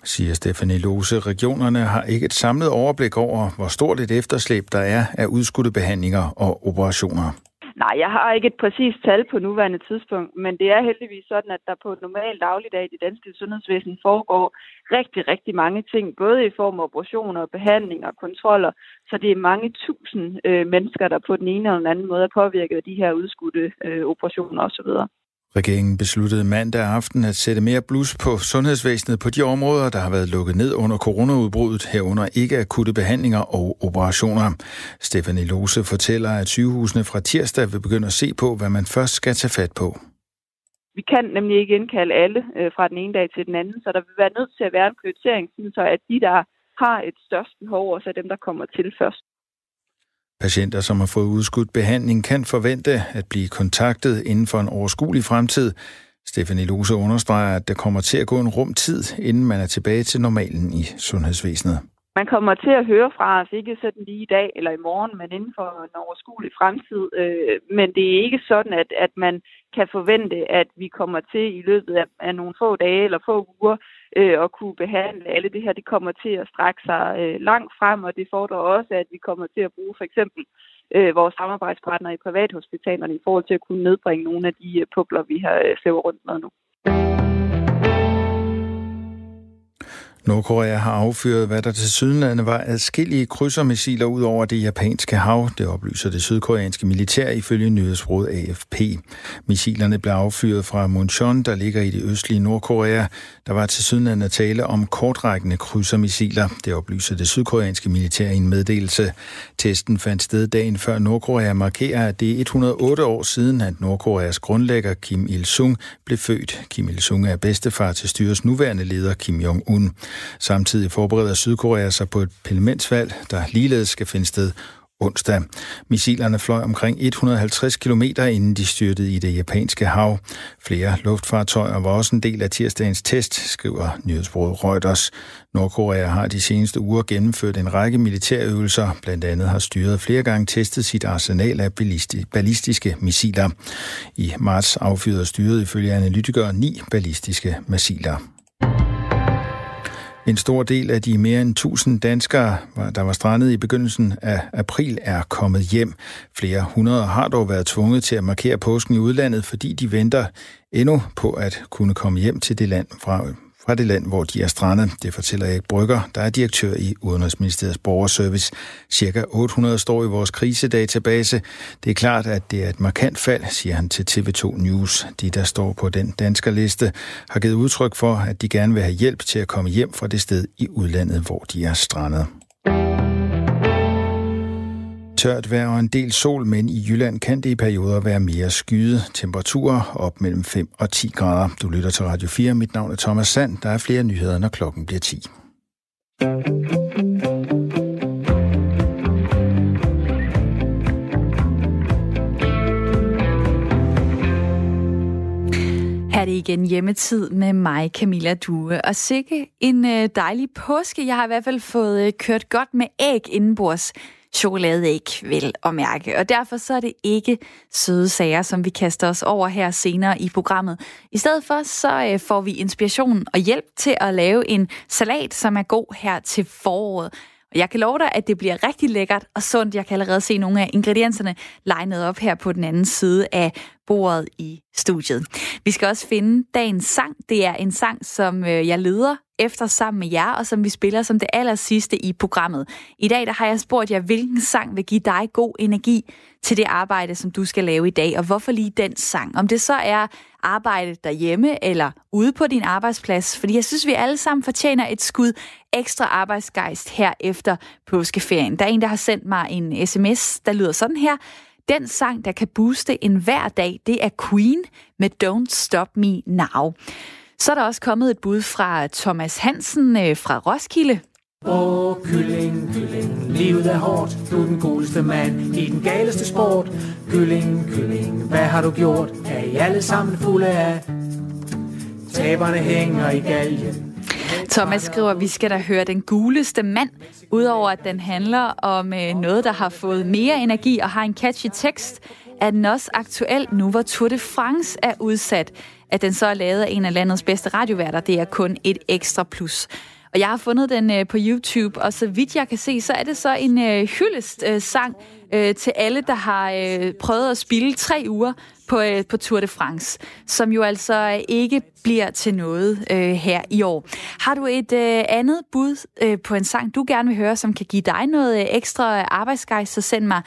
siger Stefanie Lose. Regionerne har ikke et samlet overblik over, hvor stort et efterslæb der er af udskudte behandlinger og operationer. Nej, jeg har ikke et præcist tal på nuværende tidspunkt, men det er heldigvis sådan, at der på et normalt dagligdag i det danske sundhedsvæsen foregår rigtig, rigtig mange ting, både i form af operationer, behandlinger og kontroller. Så det er mange tusind øh, mennesker, der på den ene eller den anden måde er påvirket af de her udskudte øh, operationer osv. Regeringen besluttede mandag aften at sætte mere blus på sundhedsvæsenet på de områder, der har været lukket ned under coronaudbruddet, herunder ikke akutte behandlinger og operationer. Stefanie Lose fortæller, at sygehusene fra tirsdag vil begynde at se på, hvad man først skal tage fat på. Vi kan nemlig ikke indkalde alle øh, fra den ene dag til den anden, så der vil være nødt til at være en prioritering, så at de, der har et størst behov, også er dem, der kommer til først. Patienter, som har fået udskudt behandling, kan forvente at blive kontaktet inden for en overskuelig fremtid. Stefanie Lose understreger, at der kommer til at gå en rum tid, inden man er tilbage til normalen i sundhedsvæsenet. Man kommer til at høre fra os, ikke sådan lige i dag eller i morgen, men inden for en overskuelig fremtid. Øh, men det er ikke sådan, at, at man kan forvente, at vi kommer til i løbet af, af nogle få dage eller få uger øh, at kunne behandle alle det her. Det kommer til at strække sig øh, langt frem, og det fordrer også, at vi kommer til at bruge for eksempel øh, vores samarbejdspartnere i privathospitalerne i forhold til at kunne nedbringe nogle af de øh, pukler, vi har øh, rundt med nu. Nordkorea har affyret, hvad der til sydenlande var adskillige krydsermissiler ud over det japanske hav. Det oplyser det sydkoreanske militær ifølge nyhedsrådet AFP. Missilerne blev affyret fra Muncheon, der ligger i det østlige Nordkorea. Der var til sydenlande tale om kortrækkende krydsermissiler. Det oplyser det sydkoreanske militær i en meddelelse. Testen fandt sted dagen før Nordkorea markerer, at det er 108 år siden, at Nordkoreas grundlægger Kim Il-sung blev født. Kim Il-sung er bedstefar til styrets nuværende leder Kim Jong-un. Samtidig forbereder Sydkorea sig på et parlamentsvalg, der ligeledes skal finde sted onsdag. Missilerne fløj omkring 150 km inden de styrtede i det japanske hav. Flere luftfartøjer var også en del af tirsdagens test, skriver nyhedsbruget Reuters. Nordkorea har de seneste uger gennemført en række militærøvelser. Blandt andet har styret flere gange testet sit arsenal af ballistiske missiler. I marts affyrede styret ifølge analytikere ni ballistiske missiler. En stor del af de mere end 1000 danskere, der var strandet i begyndelsen af april, er kommet hjem. Flere hundrede har dog været tvunget til at markere påsken i udlandet, fordi de venter endnu på at kunne komme hjem til det land fra fra det land, hvor de er strandet. Det fortæller Erik Brygger, der er direktør i Udenrigsministeriets borgerservice. Cirka 800 står i vores krisedatabase. Det er klart, at det er et markant fald, siger han til TV2 News. De, der står på den danske liste, har givet udtryk for, at de gerne vil have hjælp til at komme hjem fra det sted i udlandet, hvor de er strandet tørt vejr og en del sol, men i Jylland kan det i perioder være mere skyet. Temperaturer op mellem 5 og 10 grader. Du lytter til Radio 4. Mit navn er Thomas Sand. Der er flere nyheder, når klokken bliver 10. er det igen hjemmetid med mig, Camilla Due. Og sikke en øh, dejlig påske. Jeg har i hvert fald fået øh, kørt godt med æg indenbords. Chokoladeæg, vel at mærke. Og derfor så er det ikke søde sager, som vi kaster os over her senere i programmet. I stedet for så øh, får vi inspiration og hjælp til at lave en salat, som er god her til foråret. Og jeg kan love dig, at det bliver rigtig lækkert og sundt. Jeg kan allerede se nogle af ingredienserne legnet op her på den anden side af bordet i studiet. Vi skal også finde dagens sang. Det er en sang, som øh, jeg leder efter sammen med jer, og som vi spiller som det aller sidste i programmet. I dag der har jeg spurgt jer, hvilken sang vil give dig god energi til det arbejde, som du skal lave i dag, og hvorfor lige den sang? Om det så er arbejde derhjemme eller ude på din arbejdsplads, fordi jeg synes, vi alle sammen fortjener et skud ekstra arbejdsgejst her efter påskeferien. Der er en, der har sendt mig en sms, der lyder sådan her. Den sang, der kan booste en hver dag, det er Queen med Don't Stop Me Now. Så er der også kommet et bud fra Thomas Hansen øh, fra Roskilde. Åh, kylling, kylling, livet er hårdt. Du er den cooleste mand i den galeste sport. Kylling, kylling, hvad har du gjort? Er I alle sammen fulde af? Taberne hænger i galgen. Thomas skriver, at vi skal da høre den guleste mand, udover at den handler om øh, noget, der har fået mere energi og har en catchy tekst, er den også aktuel nu, hvor Tour de France er udsat. At den så er lavet af en af landets bedste radioværter, det er kun et ekstra plus. Og jeg har fundet den øh, på YouTube, og så vidt jeg kan se, så er det så en øh, hyldest øh, sang øh, til alle, der har øh, prøvet at spille tre uger på, øh, på Tour de France, som jo altså ikke bliver til noget øh, her i år. Har du et øh, andet bud øh, på en sang, du gerne vil høre, som kan give dig noget øh, ekstra arbejdsgejst, så send mig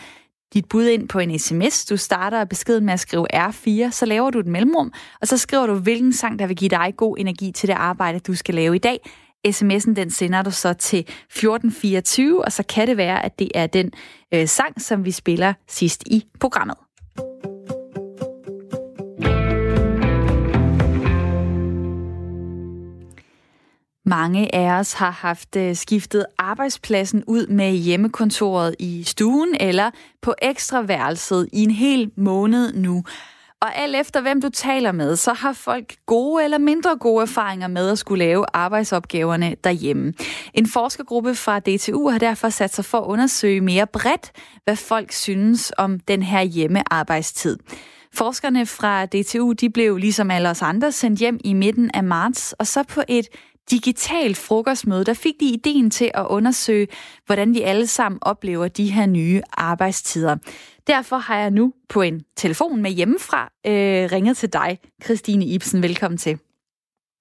dit bud ind på en sms. Du starter beskeden med at skrive R4, så laver du et mellemrum, og så skriver du, hvilken sang, der vil give dig god energi til det arbejde, du skal lave i dag. SMS'en den sender du så til 1424, og så kan det være, at det er den øh, sang, som vi spiller sidst i programmet. Mange af os har haft øh, skiftet arbejdspladsen ud med hjemmekontoret i stuen eller på ekstraværelset i en hel måned nu. Og alt efter hvem du taler med, så har folk gode eller mindre gode erfaringer med at skulle lave arbejdsopgaverne derhjemme. En forskergruppe fra DTU har derfor sat sig for at undersøge mere bredt, hvad folk synes om den her hjemmearbejdstid. Forskerne fra DTU de blev ligesom alle os andre sendt hjem i midten af marts, og så på et digitalt frokostmøde, der fik de ideen til at undersøge, hvordan vi alle sammen oplever de her nye arbejdstider. Derfor har jeg nu på en telefon med hjemmefra øh, ringet til dig, Christine Ibsen. Velkommen til.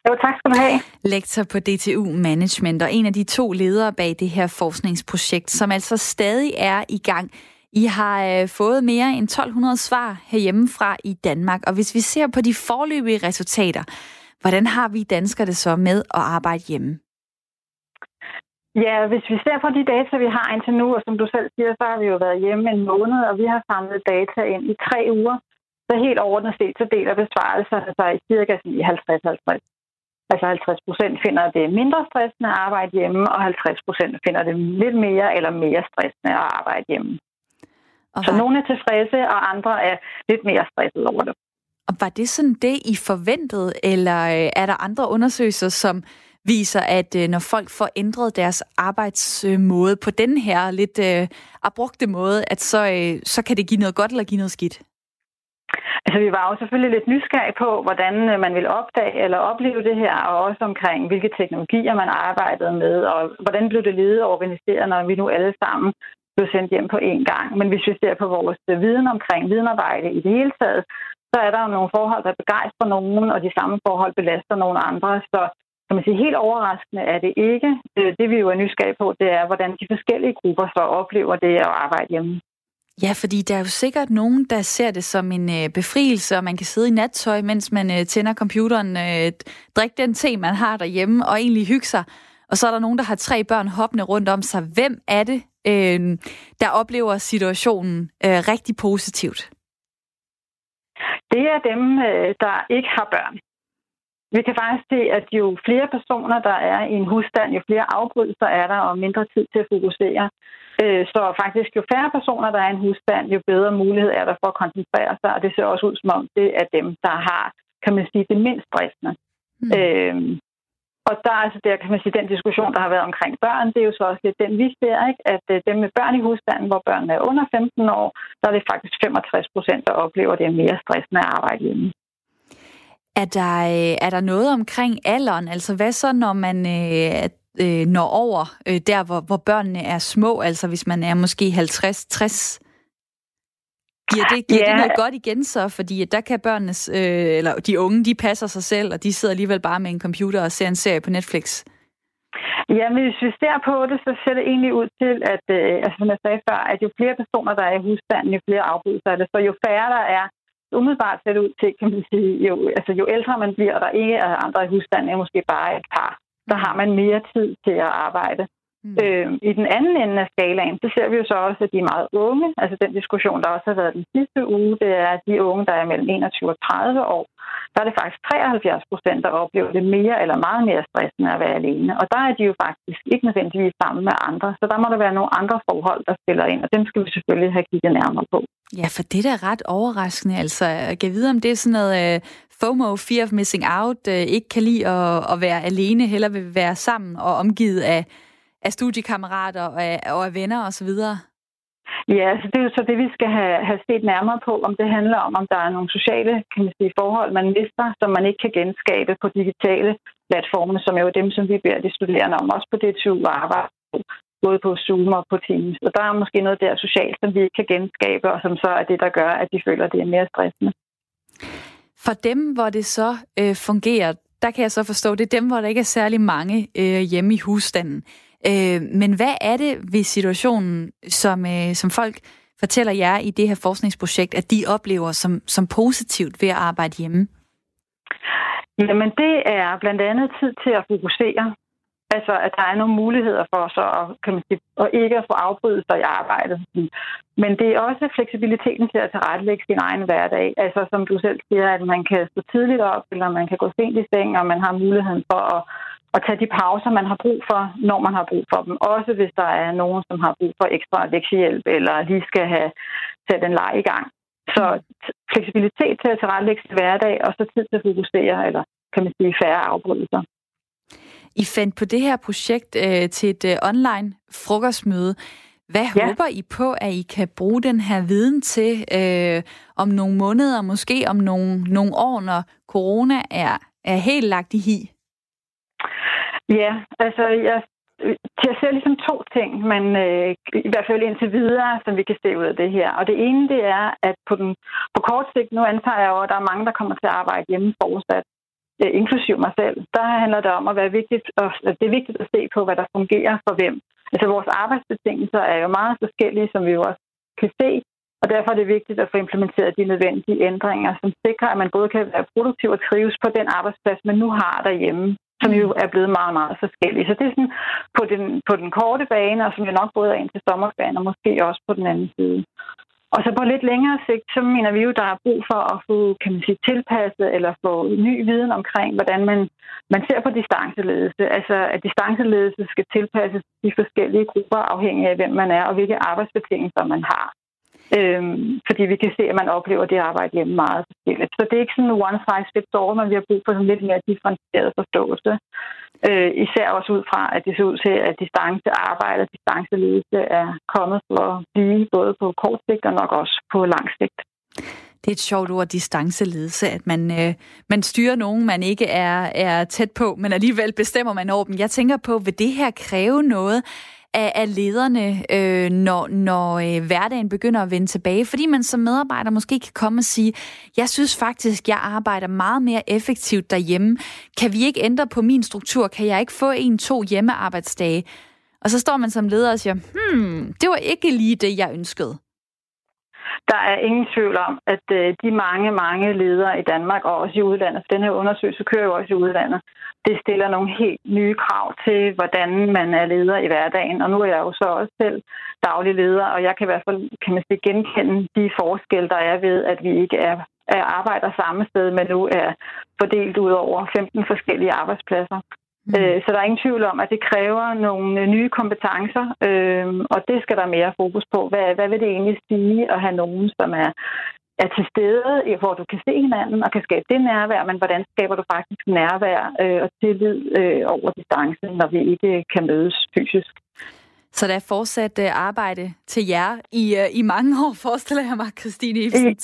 Jo, tak skal du have. Lektor på DTU Management og en af de to ledere bag det her forskningsprojekt, som altså stadig er i gang. I har øh, fået mere end 1200 svar herhjemmefra i Danmark, og hvis vi ser på de forløbige resultater, hvordan har vi danskere det så med at arbejde hjemme? Ja, hvis vi ser på de data, vi har indtil nu, og som du selv siger, så har vi jo været hjemme en måned, og vi har samlet data ind i tre uger. Så helt overordnet set, så deler besvarelserne sig i cirka 50-50. Altså 50 procent finder det mindre stressende at arbejde hjemme, og 50 procent finder det lidt mere eller mere stressende at arbejde hjemme. Okay. Så nogle er tilfredse, og andre er lidt mere stresset over det. Og var det sådan det, I forventede, eller øh, er der andre undersøgelser, som viser, at øh, når folk får ændret deres arbejdsmåde på den her lidt øh, måde, at så, øh, så kan det give noget godt eller give noget skidt? Altså, vi var jo selvfølgelig lidt nysgerrige på, hvordan øh, man ville opdage eller opleve det her, og også omkring, hvilke teknologier man arbejdede med, og hvordan blev det ledet og organiseret, når vi nu alle sammen blev sendt hjem på én gang. Men hvis vi ser på vores viden omkring videnarbejde i det hele taget, så er der jo nogle forhold, der begejstrer nogen, og de samme forhold belaster nogle andre. Så kan man sige, helt overraskende er det ikke. Øh, det vi jo er nysgerrige på, det er, hvordan de forskellige grupper så oplever det at arbejde hjemme. Ja, fordi der er jo sikkert nogen, der ser det som en øh, befrielse, og man kan sidde i nattøj, mens man øh, tænder computeren, øh, drikke den te, man har derhjemme, og egentlig hygge sig. Og så er der nogen, der har tre børn hoppende rundt om sig. Hvem er det, øh, der oplever situationen øh, rigtig positivt? Det er dem, øh, der ikke har børn. Vi kan faktisk se, at jo flere personer, der er i en husstand, jo flere afbrydelser er der, og mindre tid til at fokusere. Øh, så faktisk, jo færre personer, der er i en husstand, jo bedre mulighed er der for at koncentrere sig, og det ser også ud som om, det er dem, der har kan man sige, det mindst stressende. Mm. Øhm, og der er altså der, kan man sige, den diskussion, der har været omkring børn, det er jo så også lidt den, vi ser, ikke? at øh, dem med børn i husstanden, hvor børnene er under 15 år, der er det faktisk 65 procent, der oplever, at det er mere stressende at arbejde hjemme. Er der, øh, er der noget omkring alderen? Altså hvad så, når man øh, øh, når over øh, der, hvor, hvor børnene er små? Altså hvis man er måske 50-60 Giver det, giver ja. det noget godt igen så? Fordi der kan børnenes, øh, eller de unge, de passer sig selv, og de sidder alligevel bare med en computer og ser en serie på Netflix. Ja, men hvis vi ser på det, så ser det egentlig ud til, at, øh, altså, som jeg sagde før, at jo flere personer, der er i husstanden, jo flere afbrydelser er det. Så jo færre der er, umiddelbart ser det ud til, kan man sige, jo, altså, jo ældre man bliver, og der ikke er andre i husstanden, er måske bare et par. Der har man mere tid til at arbejde. Mm. Øh, I den anden ende af skalaen, så ser vi jo så også, at de er meget unge. Altså den diskussion, der også har været den sidste uge, det er, at de unge, der er mellem 21 og 30 år, der er det faktisk 73 procent, der oplever det mere eller meget mere stressende at være alene. Og der er de jo faktisk ikke nødvendigvis sammen med andre. Så der må der være nogle andre forhold, der spiller ind, og dem skal vi selvfølgelig have kigget nærmere på. Ja, for det er da ret overraskende. Altså, jeg kan vide, om det er sådan noget uh, FOMO, fear of missing out, uh, ikke kan lide at, at være alene, heller vil være sammen og omgivet af af studiekammerater og af, og af venner osv.? Ja, så det er jo så det, vi skal have, have set nærmere på, om det handler om, om der er nogle sociale kan man sige, forhold, man mister, som man ikke kan genskabe på digitale platforme, som er jo dem, som vi beder de studerende om, også på DTU og arbejde både på Zoom og på Teams. Og der er måske noget der socialt, som vi ikke kan genskabe, og som så er det, der gør, at de føler, at det er mere stressende. For dem, hvor det så øh, fungerer, der kan jeg så forstå, det er dem, hvor der ikke er særlig mange øh, hjemme i husstanden. Øh, men hvad er det ved situationen, som, øh, som folk fortæller jer i det her forskningsprojekt, at de oplever som, som positivt ved at arbejde hjemme? Jamen det er blandt andet tid til at fokusere. Altså at der er nogle muligheder for så at, kan man sige, at ikke at få afbrydelser i arbejdet. Men det er også fleksibiliteten til at tilrettelægge sin egen hverdag. Altså som du selv siger, at man kan stå tidligt op, eller man kan gå sent i seng, og man har muligheden for at at tage de pauser, man har brug for, når man har brug for dem. Også hvis der er nogen, som har brug for ekstra lektiehjælp, eller lige skal have sat en leg i gang. Så fleksibilitet til at tilrettelægge sin hverdag, og så tid til at fokusere, eller kan man sige færre afbrydelser. I fandt på det her projekt øh, til et øh, online frokostmøde. Hvad ja. håber I på, at I kan bruge den her viden til øh, om nogle måneder, måske om nogle, nogle år, når corona er, er helt lagt i hi? Ja, altså jeg, øh, jeg ser ligesom to ting, men øh, i hvert fald indtil videre, som vi kan se ud af det her. Og det ene, det er, at på, den, på kort sigt, nu antager jeg jo, at der er mange, der kommer til at arbejde hjemme fortsat, øh, inklusiv mig selv. Der handler det om at være vigtigt, og altså, det er vigtigt at se på, hvad der fungerer for hvem. Altså vores arbejdsbetingelser er jo meget forskellige, som vi jo også kan se, og derfor er det vigtigt at få implementeret de nødvendige ændringer, som sikrer, at man både kan være produktiv og trives på den arbejdsplads, man nu har derhjemme, som jo er blevet meget, meget forskellige. Så det er sådan på den, på den korte bane, og som jo nok både er ind til sommerferien, og måske også på den anden side. Og så på lidt længere sigt, så mener vi jo, der er brug for at få kan man sige, tilpasset eller få ny viden omkring, hvordan man, man ser på distanceledelse. Altså, at distanceledelse skal tilpasses de forskellige grupper, afhængig af, hvem man er og hvilke arbejdsbetingelser man har. Øhm, fordi vi kan se, at man oplever det arbejde hjemme meget forskelligt. Så det er ikke sådan en one size fits all, men vi har brug for sådan lidt mere differentieret forståelse. Øh, især også ud fra, at det ser ud til, at distancearbejde og distanceledelse er kommet for at blive både på kort sigt og nok også på lang sigt. Det er et sjovt ord, distanceledelse, at man, øh, man styrer nogen, man ikke er, er tæt på, men alligevel bestemmer man over dem. Jeg tænker på, vil det her kræve noget af, af lederne, øh, når, når øh, hverdagen begynder at vende tilbage. Fordi man som medarbejder måske kan komme og sige, jeg synes faktisk, jeg arbejder meget mere effektivt derhjemme. Kan vi ikke ændre på min struktur? Kan jeg ikke få en, to hjemmearbejdsdage? Og så står man som leder og siger, hmm, det var ikke lige det, jeg ønskede. Der er ingen tvivl om, at øh, de mange, mange ledere i Danmark og også i udlandet, for den her undersøgelse kører jo også i udlandet, det stiller nogle helt nye krav til, hvordan man er leder i hverdagen. Og nu er jeg jo så også selv daglig leder, og jeg kan i hvert fald kan man sige, genkende de forskelle, der er ved, at vi ikke er, er arbejder samme sted, men nu er fordelt ud over 15 forskellige arbejdspladser. Mm. Øh, så der er ingen tvivl om, at det kræver nogle øh, nye kompetencer, øh, og det skal der mere fokus på. Hvad, hvad vil det egentlig sige at have nogen, som er er til stede, hvor du kan se hinanden og kan skabe det nærvær, men hvordan skaber du faktisk nærvær øh, og tillid øh, over distancen, når vi ikke kan mødes fysisk. Så der er fortsat øh, arbejde til jer i, øh, i mange år, forestiller jeg mig, Christine Ibsen.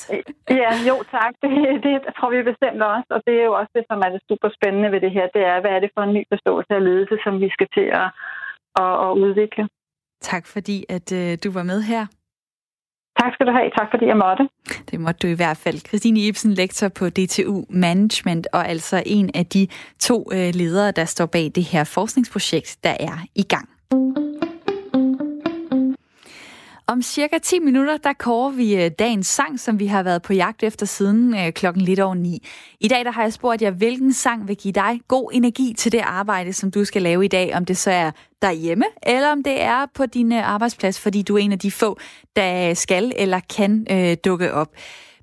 Ja, jo tak. Det, det tror vi bestemt også, og det er jo også det, som er det super spændende ved det her. Det er, hvad er det for en ny forståelse af ledelse, som vi skal til at, at, at udvikle. Tak fordi, at uh, du var med her. Tak skal du have. Tak fordi jeg måtte. Det måtte du i hvert fald. Christine Ibsen, lektor på DTU Management, og altså en af de to uh, ledere, der står bag det her forskningsprojekt, der er i gang. Om cirka 10 minutter, der kårer vi øh, dagens sang, som vi har været på jagt efter siden øh, klokken lidt over 9. I dag der har jeg spurgt jer, hvilken sang vil give dig god energi til det arbejde, som du skal lave i dag. Om det så er derhjemme, eller om det er på din øh, arbejdsplads, fordi du er en af de få, der skal eller kan øh, dukke op.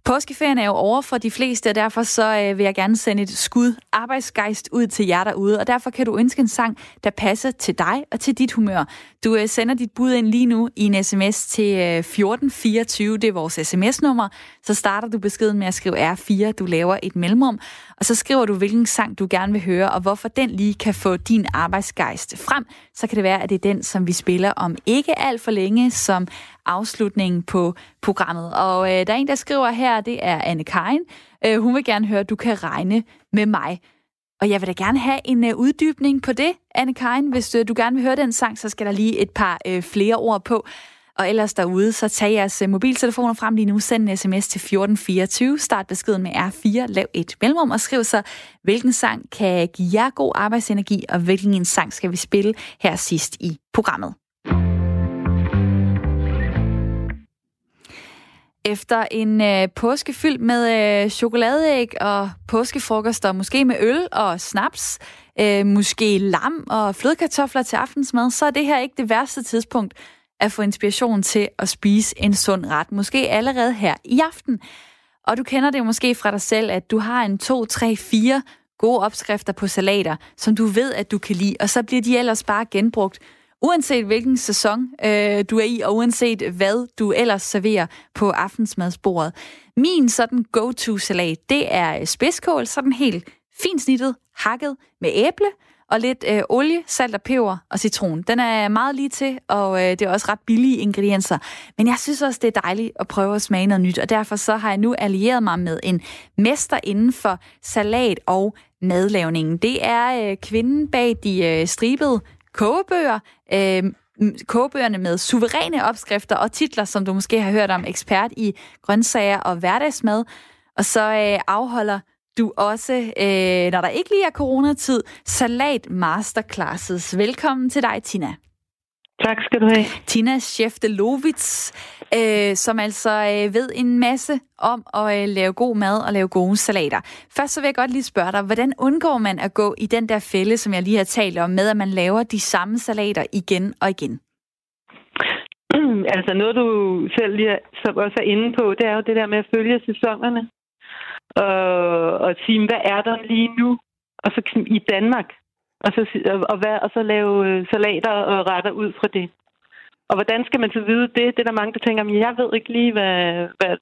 Påskeferien er jo over for de fleste, og derfor så øh, vil jeg gerne sende et skud arbejdsgejst ud til jer derude, og derfor kan du ønske en sang, der passer til dig og til dit humør. Du øh, sender dit bud ind lige nu i en sms til øh, 1424, det er vores sms-nummer. Så starter du beskeden med at skrive R4, du laver et mellemrum, og så skriver du, hvilken sang du gerne vil høre, og hvorfor den lige kan få din arbejdsgejst frem. Så kan det være, at det er den, som vi spiller om ikke alt for længe, som afslutningen på programmet. Og øh, der er en, der skriver her, det er Anne Karin. Øh, hun vil gerne høre, du kan regne med mig. Og jeg vil da gerne have en øh, uddybning på det, Anne Karin. Hvis øh, du gerne vil høre den sang, så skal der lige et par øh, flere ord på. Og ellers derude, så tag jeres øh, mobiltelefoner frem lige nu, send en sms til 1424, start beskeden med R4, lav et mellemrum og skriv så, hvilken sang kan give jer god arbejdsenergi, og hvilken en sang skal vi spille her sidst i programmet. Efter en øh, påske fyldt med øh, chokoladeæg og påskefrokoster, måske med øl og snaps, øh, måske lam og flødekartofler til aftensmad, så er det her ikke det værste tidspunkt at få inspiration til at spise en sund ret. Måske allerede her i aften. Og du kender det måske fra dig selv, at du har en 2, 3, 4 gode opskrifter på salater, som du ved, at du kan lide, og så bliver de ellers bare genbrugt Uanset hvilken sæson øh, du er i, og uanset hvad du ellers serverer på aftensmadsbordet. Min sådan go-to-salat, det er spidskål, sådan helt fint snittet, hakket med æble, og lidt øh, olie, salt og peber og citron. Den er meget lige til, og øh, det er også ret billige ingredienser. Men jeg synes også, det er dejligt at prøve at smage noget nyt, og derfor så har jeg nu allieret mig med en mester inden for salat og madlavningen. Det er øh, kvinden bag de øh, stribede kogebøger, øh, kogebøgerne med suveræne opskrifter og titler, som du måske har hørt om, ekspert i grøntsager og hverdagsmad. Og så øh, afholder du også, øh, når der ikke lige er coronatid, Salat Masterclasses. Velkommen til dig, Tina. Tak skal du have. Tina Scheftelovitz, øh, som altså øh, ved en masse om at øh, lave god mad og lave gode salater. Først så vil jeg godt lige spørge dig, hvordan undgår man at gå i den der fælde, som jeg lige har talt om, med at man laver de samme salater igen og igen? altså noget, du selv lige så også er inde på, det er jo det der med at følge sæsonerne. Og, og sige, hvad er der lige nu? Og så i Danmark, og så, og, hvad, og så lave øh, salater og retter ud fra det. Og hvordan skal man så vide det? Det er der mange, der tænker, men jeg ved ikke lige, hvad, hvad,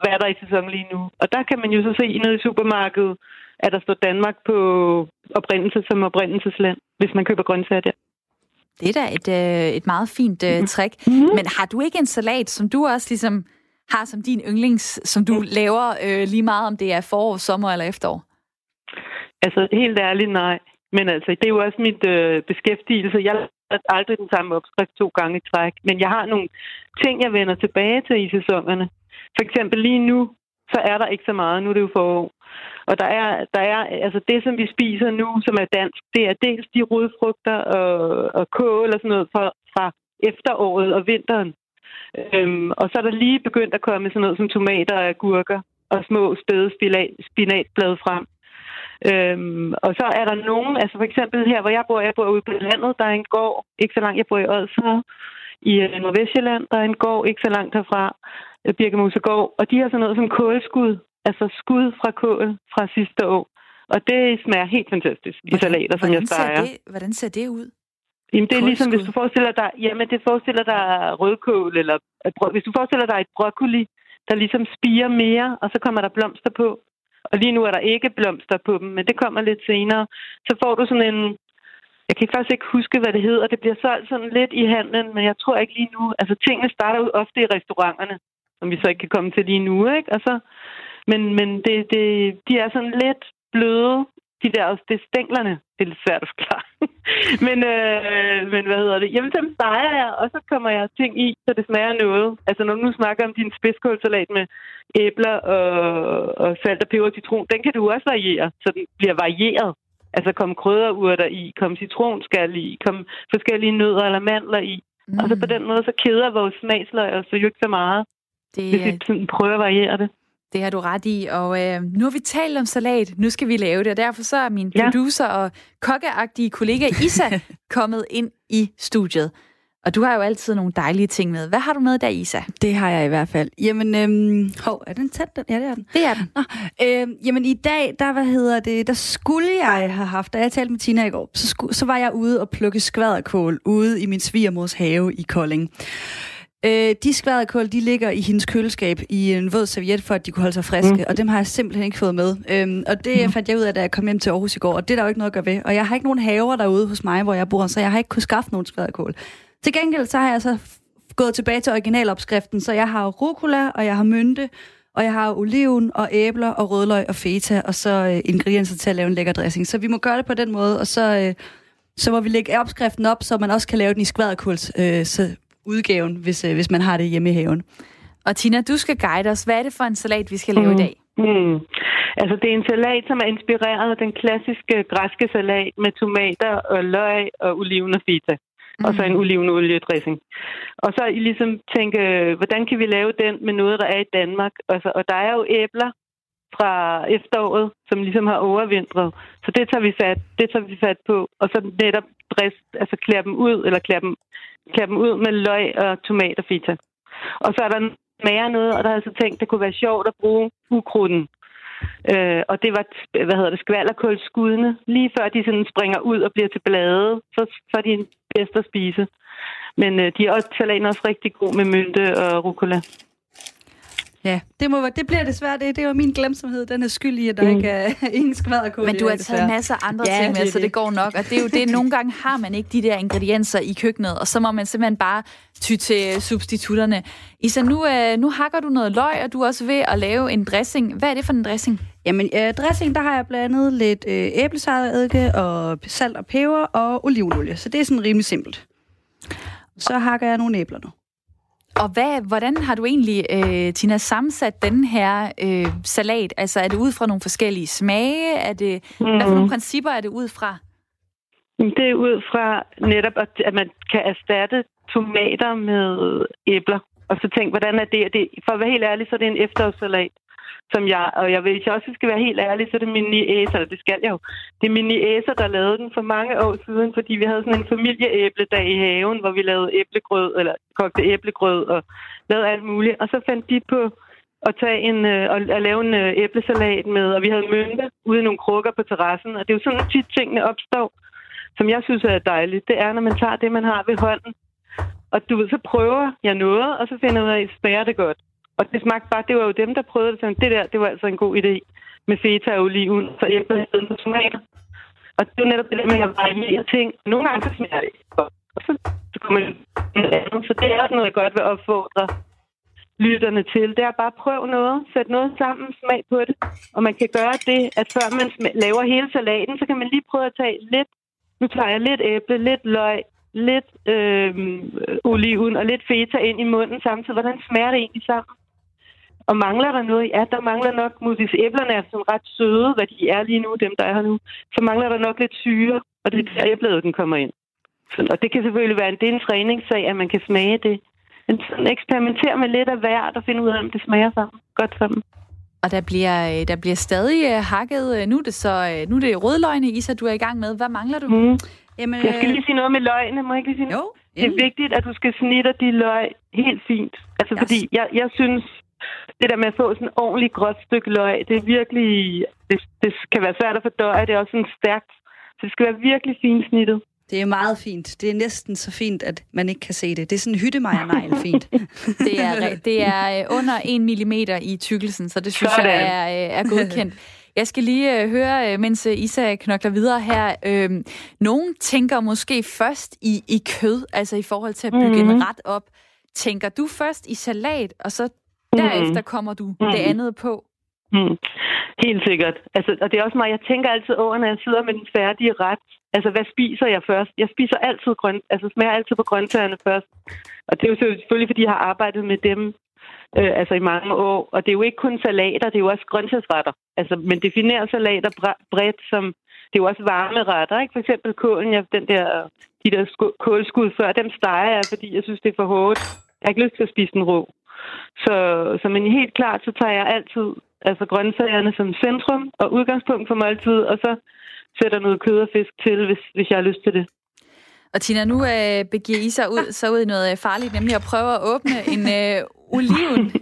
hvad er der i sæsonen lige nu. Og der kan man jo så se nede i supermarkedet, at der står Danmark på oprindelse som oprindelsesland, hvis man køber grøntsager der. Det er da et, øh, et meget fint øh, trick. Mm-hmm. Men har du ikke en salat, som du også ligesom har som din yndlings, som du mm. laver øh, lige meget, om det er forår, sommer eller efterår? Altså, helt ærligt, nej. Men altså, det er jo også mit øh, beskæftigelse. Jeg har aldrig den samme opskrift to gange i træk. Men jeg har nogle ting, jeg vender tilbage til i sæsonerne. For eksempel lige nu, så er der ikke så meget. Nu er det jo forår. Og der er, der er altså det, som vi spiser nu, som er dansk, det er dels de rodfrugter og, og kål og sådan noget fra, fra efteråret og vinteren. Øhm, og så er der lige begyndt at komme sådan noget som tomater og agurker og små spæde spinatblade frem. Øhm, og så er der nogen, altså for eksempel her, hvor jeg bor, jeg bor ude på landet, der er en gård, ikke så langt, jeg bor i Odsherred, i uh, Nordvestjylland, der er en gård, ikke så langt herfra, uh, Birkemosegård, og de har sådan noget som kålskud, altså skud fra kål fra sidste år. Og det smager helt fantastisk hvordan, i salater, som jeg steger. Det, hvordan ser det ud? Jamen, det er Kålskud. ligesom, hvis du forestiller dig, jamen, det forestiller dig rødkål, eller hvis du forestiller dig et broccoli, der ligesom spiger mere, og så kommer der blomster på. Og lige nu er der ikke blomster på dem, men det kommer lidt senere. Så får du sådan en... Jeg kan faktisk ikke huske, hvad det hedder. Det bliver solgt sådan lidt i handlen, men jeg tror ikke lige nu... Altså, tingene starter jo ofte i restauranterne, som vi så ikke kan komme til lige nu, ikke? Altså, men men det, det, de er sådan lidt bløde, de der, det er stænglerne. Det er lidt svært at forklare. men, øh, men hvad hedder det? Jamen, dem steger jeg, og så kommer jeg ting i, så det smager noget. Altså, når du nu snakker om din spidskålsalat med æbler og, og salt og peber og citron, den kan du også variere, så den bliver varieret. Altså, kom krydderurter i, kom citronskal i, kom forskellige nødder eller mandler i. Mm. Og så på den måde, så keder vores smagsløg og så jo ikke så meget, det... hvis vi sådan prøver at variere det. Det har du ret i, og øh, nu har vi talt om salat, nu skal vi lave det, og derfor så er min producer ja. og kokkeagtige kollega Isa kommet ind i studiet. Og du har jo altid nogle dejlige ting med. Hvad har du med der, Isa? Det har jeg i hvert fald. Jamen, øhm, hov, er den tæt? Ja, det er den. Det er den. Nå, øhm, jamen, i dag, der, hvad hedder det, der skulle jeg have haft, da jeg talte med Tina i går, så, skulle, så var jeg ude og plukke skvaderkål ude i min svigermors have i Kolding. Øh, de skvaderkål, de ligger i hendes køleskab i en våd serviet, for at de kunne holde sig friske, mm. og dem har jeg simpelthen ikke fået med. Øhm, og det mm. fandt jeg ud af, da jeg kom hjem til Aarhus i går, og det er der jo ikke noget at gøre ved. Og jeg har ikke nogen haver derude hos mig, hvor jeg bor, så jeg har ikke kunnet skaffe nogen skvaderkål. Til gengæld så har jeg så gået tilbage til originalopskriften, så jeg har rucola, og jeg har mynte, og jeg har oliven og æbler og rødløg og feta, og så øh, ingredienser til at lave en lækker dressing. Så vi må gøre det på den måde, og så, øh, så må vi lægge opskriften op, så man også kan lave den i skvaderkåls øh, så udgaven, hvis, øh, hvis man har det hjemme i haven. Og Tina, du skal guide os. Hvad er det for en salat, vi skal lave mm. i dag? Mm. Altså, det er en salat, som er inspireret af den klassiske græske salat med tomater og løg og oliven og feta. Mm. Og så en olivenoliedressing. Og så I ligesom tænke, hvordan kan vi lave den med noget, der er i Danmark? Altså, og der er jo æbler fra efteråret, som ligesom har overvintret. Så det tager vi fat, det tager vi fat på. Og så netop dress, altså klæde dem ud, eller klæde dem klæde dem ud med løg og tomat og feta. Og så er der smager noget, og der har jeg så altså tænkt, det kunne være sjovt at bruge ukrudten. Øh, og det var, hvad hedder det, skvallerkålskudene. Lige før de sådan springer ud og bliver til blade, så, så er de bedst at spise. Men øh, de er også, salaten også rigtig god med mynte og rucola. Ja, det, må, det bliver desværre det. Det var min glemsomhed. Den er skyld i, at der mm. ikke er ingen skvaderkål. Men du har taget masser af andre ja, ting med, det så det. det går nok. Og det er jo det, nogle gange har man ikke de der ingredienser i køkkenet, og så må man simpelthen bare ty til substitutterne. Isa, nu, øh, nu hakker du noget løg, og du er også ved at lave en dressing. Hvad er det for en dressing? Jamen, øh, dressing, der har jeg blandet lidt øh, æblesejredike og salt og peber og olivenolie. Så det er sådan rimelig simpelt. Så hakker jeg nogle æbler nu. Og hvad, hvordan har du egentlig, øh, Tina, sammensat den her øh, salat? Altså er det ud fra nogle forskellige smage? Er det, mm. Hvad for nogle mm. principper er det ud fra? Det er ud fra netop, at man kan erstatte tomater med æbler. Og så tænk, hvordan er det? det for at være helt ærlig, så er det en efterårssalat som jeg, og jeg vil, hvis jeg også skal være helt ærlig, så er det min niæse, eller det skal jeg jo. Det er min niæse, der lavede den for mange år siden, fordi vi havde sådan en familieæbledag i haven, hvor vi lavede æblegrød, eller kogte æblegrød og lavede alt muligt. Og så fandt de på at tage en, øh, og at lave en øh, æblesalat med, og vi havde mynte ude i nogle krukker på terrassen, og det er jo sådan tit tingene opstår, som jeg synes er dejligt. Det er, når man tager det, man har ved hånden, og du ved, så prøver jeg noget, og så finder jeg ud af, at det godt. Og det smagte bare, det var jo dem, der prøvede det. Sådan, det der, det var altså en god idé med feta og oliven, så æbler i stedet for tomater. Og det var netop det der med at variere ting. Nogle gange så smager det godt, og så, så kommer det andet. Så det er også noget, jeg godt vil opfordre lytterne til. Det er bare at prøve noget, sæt noget sammen, smag på det. Og man kan gøre det, at før man laver hele salaten, så kan man lige prøve at tage lidt, nu tager jeg lidt æble, lidt løg, lidt øh, oliven og lidt feta ind i munden samtidig. Hvordan smager det egentlig sammen? Og mangler der noget? Ja, der mangler nok, hvis æblerne er sådan ret søde, hvad de er lige nu, dem der er her nu, så mangler der nok lidt syre, og det er der æblet, den kommer ind. Så, og det kan selvfølgelig være en, det er en træningssag, at man kan smage det. Men sådan eksperimentere med lidt af hvert og finde ud af, om det smager sammen. Godt sammen. Og der bliver, øh, der bliver stadig øh, hakket. Øh, nu er det så nu er det rødløgne, Isa, du er i gang med. Hvad mangler du? Mm. Jamen, jeg skal lige sige noget med løgene. Må jeg ikke lige sige Jo. Det er vigtigt, at du skal snitte de løg helt fint. Altså, yes. fordi jeg, jeg synes, det der med at få sådan et ordentligt gråt stykke løg, det er virkelig... Det, det kan være svært at fordøje, det er også sådan stærkt. Så det skal være virkelig fint snittet. Det er meget fint. Det er næsten så fint, at man ikke kan se det. Det er sådan hyttemejernegl fint. det er, det er øh, under 1 mm i tykkelsen, så det synes Sådan. jeg er, øh, er godkendt. Jeg skal lige øh, høre, mens Isa knokler videre her. Øh, nogen tænker måske først i, i kød, altså i forhold til at bygge mm-hmm. en mhm. ret op. Tænker du først i salat, og så derefter kommer du mm-hmm. det andet på? Mm. Helt sikkert. Altså, og det er også mig, jeg tænker altid over, når jeg sidder med den færdige ret. Altså, hvad spiser jeg først? Jeg spiser altid grøn, altså smager altid på grøntsagerne først. Og det er jo selvfølgelig, fordi jeg har arbejdet med dem øh, altså i mange år. Og det er jo ikke kun salater, det er jo også grøntsagsretter. Altså, men definerer salater bredt som, det er jo også varme retter, ikke? For eksempel kålen, ja, den der, de der kålskud før, dem steger jeg, fordi jeg synes, det er for hårdt. Jeg har ikke lyst til at spise den rå. Så, så men helt klart, så tager jeg altid altså grøntsagerne som centrum og udgangspunkt for måltid, og så sætter noget kød og fisk til, hvis, hvis jeg har lyst til det. Og Tina, nu øh, begiver I sig ud, så ud i noget farligt, nemlig at prøve at åbne en øh, oliven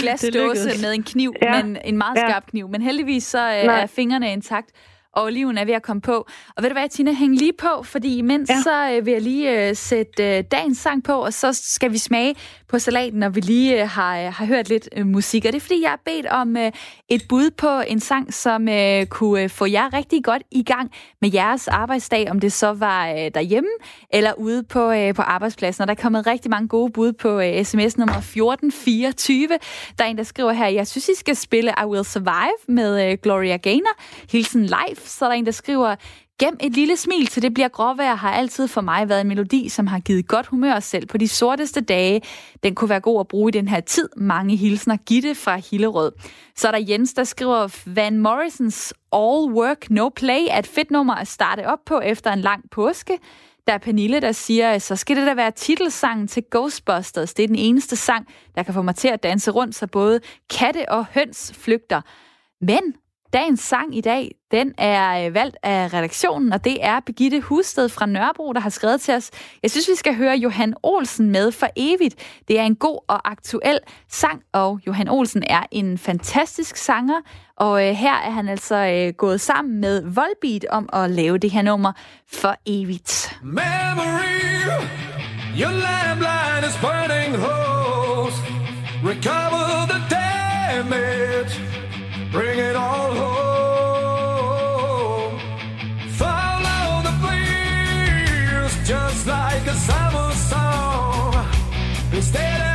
glasdåse med en kniv, ja. men en meget skarp ja. kniv. Men heldigvis så øh, er fingrene intakt og oliven er ved at komme på. Og ved du hvad, Tina, hæng lige på, fordi imens ja. så øh, vil jeg lige øh, sætte øh, dagens sang på, og så skal vi smage på salaten, når vi lige øh, har, øh, har hørt lidt øh, musik. Og det er fordi, jeg har bedt om øh, et bud på en sang, som øh, kunne øh, få jer rigtig godt i gang med jeres arbejdsdag, om det så var øh, derhjemme eller ude på, øh, på arbejdspladsen. Og der er kommet rigtig mange gode bud på øh, sms nummer 1424. Der er en, der skriver her, jeg synes, I skal spille I Will Survive med øh, Gloria Gaynor. Hilsen live så er der en, der skriver, Gem et lille smil til det bliver gråvejr har altid for mig været en melodi, som har givet godt humør selv på de sorteste dage. Den kunne være god at bruge i den her tid. Mange hilsner. Gitte fra Hillerød. Så er der Jens, der skriver, Van Morrisons All Work No Play er et fedt nummer at starte op på efter en lang påske. Der er Pernille, der siger, så skal det da være titelsangen til Ghostbusters. Det er den eneste sang, der kan få mig til at danse rundt, så både katte og høns flygter. Men Dagens sang i dag, den er øh, valgt af redaktionen, og det er Begitte Husted fra Nørrebro, der har skrevet til os. Jeg synes, vi skal høre Johan Olsen med for evigt. Det er en god og aktuel sang, og Johan Olsen er en fantastisk sanger, og øh, her er han altså øh, gået sammen med Volbeat om at lave det her nummer for evigt. Memory, your lamplight is burning holes. Recover the damage. Bring it all home. Follow the breeze, just like a summer song. Stay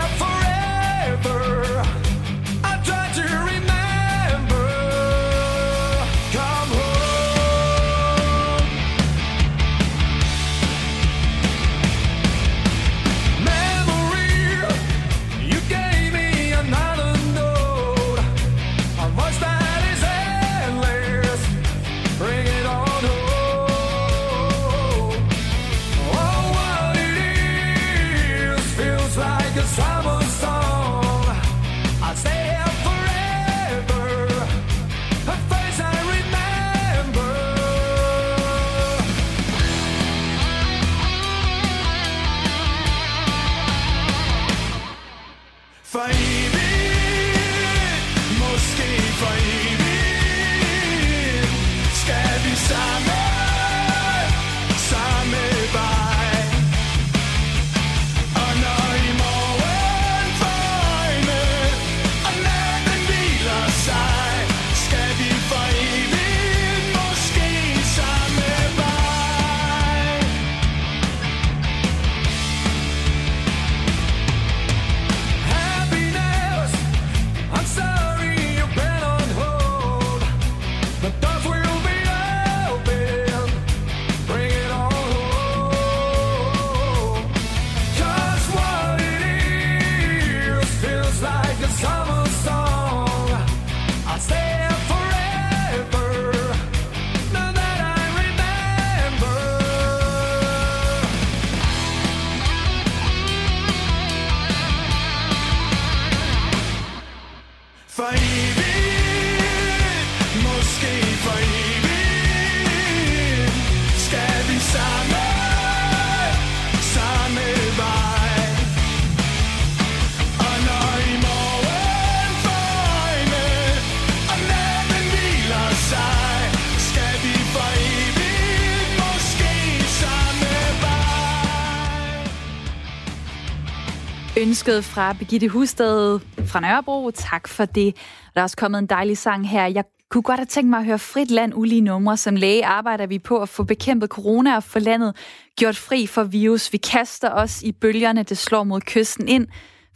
ønsket fra Begitte Husted fra Nørrebro. Tak for det. Der er også kommet en dejlig sang her. Jeg kunne godt have tænkt mig at høre Frit Land ulige numre. Som læge arbejder vi på at få bekæmpet corona og få landet gjort fri for virus. Vi kaster os i bølgerne, det slår mod kysten ind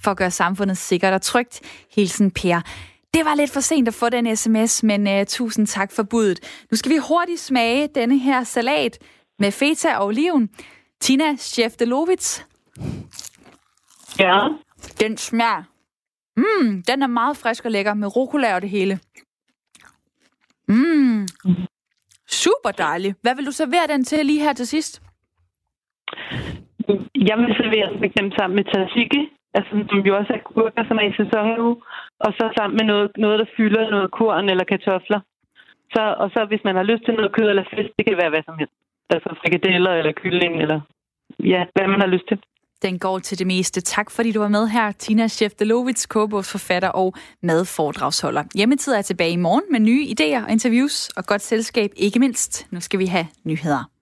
for at gøre samfundet sikkert og trygt. Hilsen Per. Det var lidt for sent at få den sms, men uh, tusind tak for budet. Nu skal vi hurtigt smage denne her salat med feta og oliven. Tina Scheftelovitz. Ja. Den smager. Mm, den er meget frisk og lækker med rucola og det hele. Mm. Super dejlig. Hvad vil du servere den til lige her til sidst? Jeg vil servere for eksempel sammen med tzatziki, altså, som jo også er gurker, som er i sæson nu, og så sammen med noget, noget der fylder noget korn eller kartofler. Så, og så hvis man har lyst til noget kød eller fisk, det kan være hvad som helst. Altså frikadeller eller kylling, eller ja, hvad man har lyst til. Den går til det meste. Tak fordi du var med her, Tina Sjeftelovits, Kåbogs forfatter og madforedragsholder. Hjemmetid er tilbage i morgen med nye idéer og interviews og godt selskab, ikke mindst. Nu skal vi have nyheder.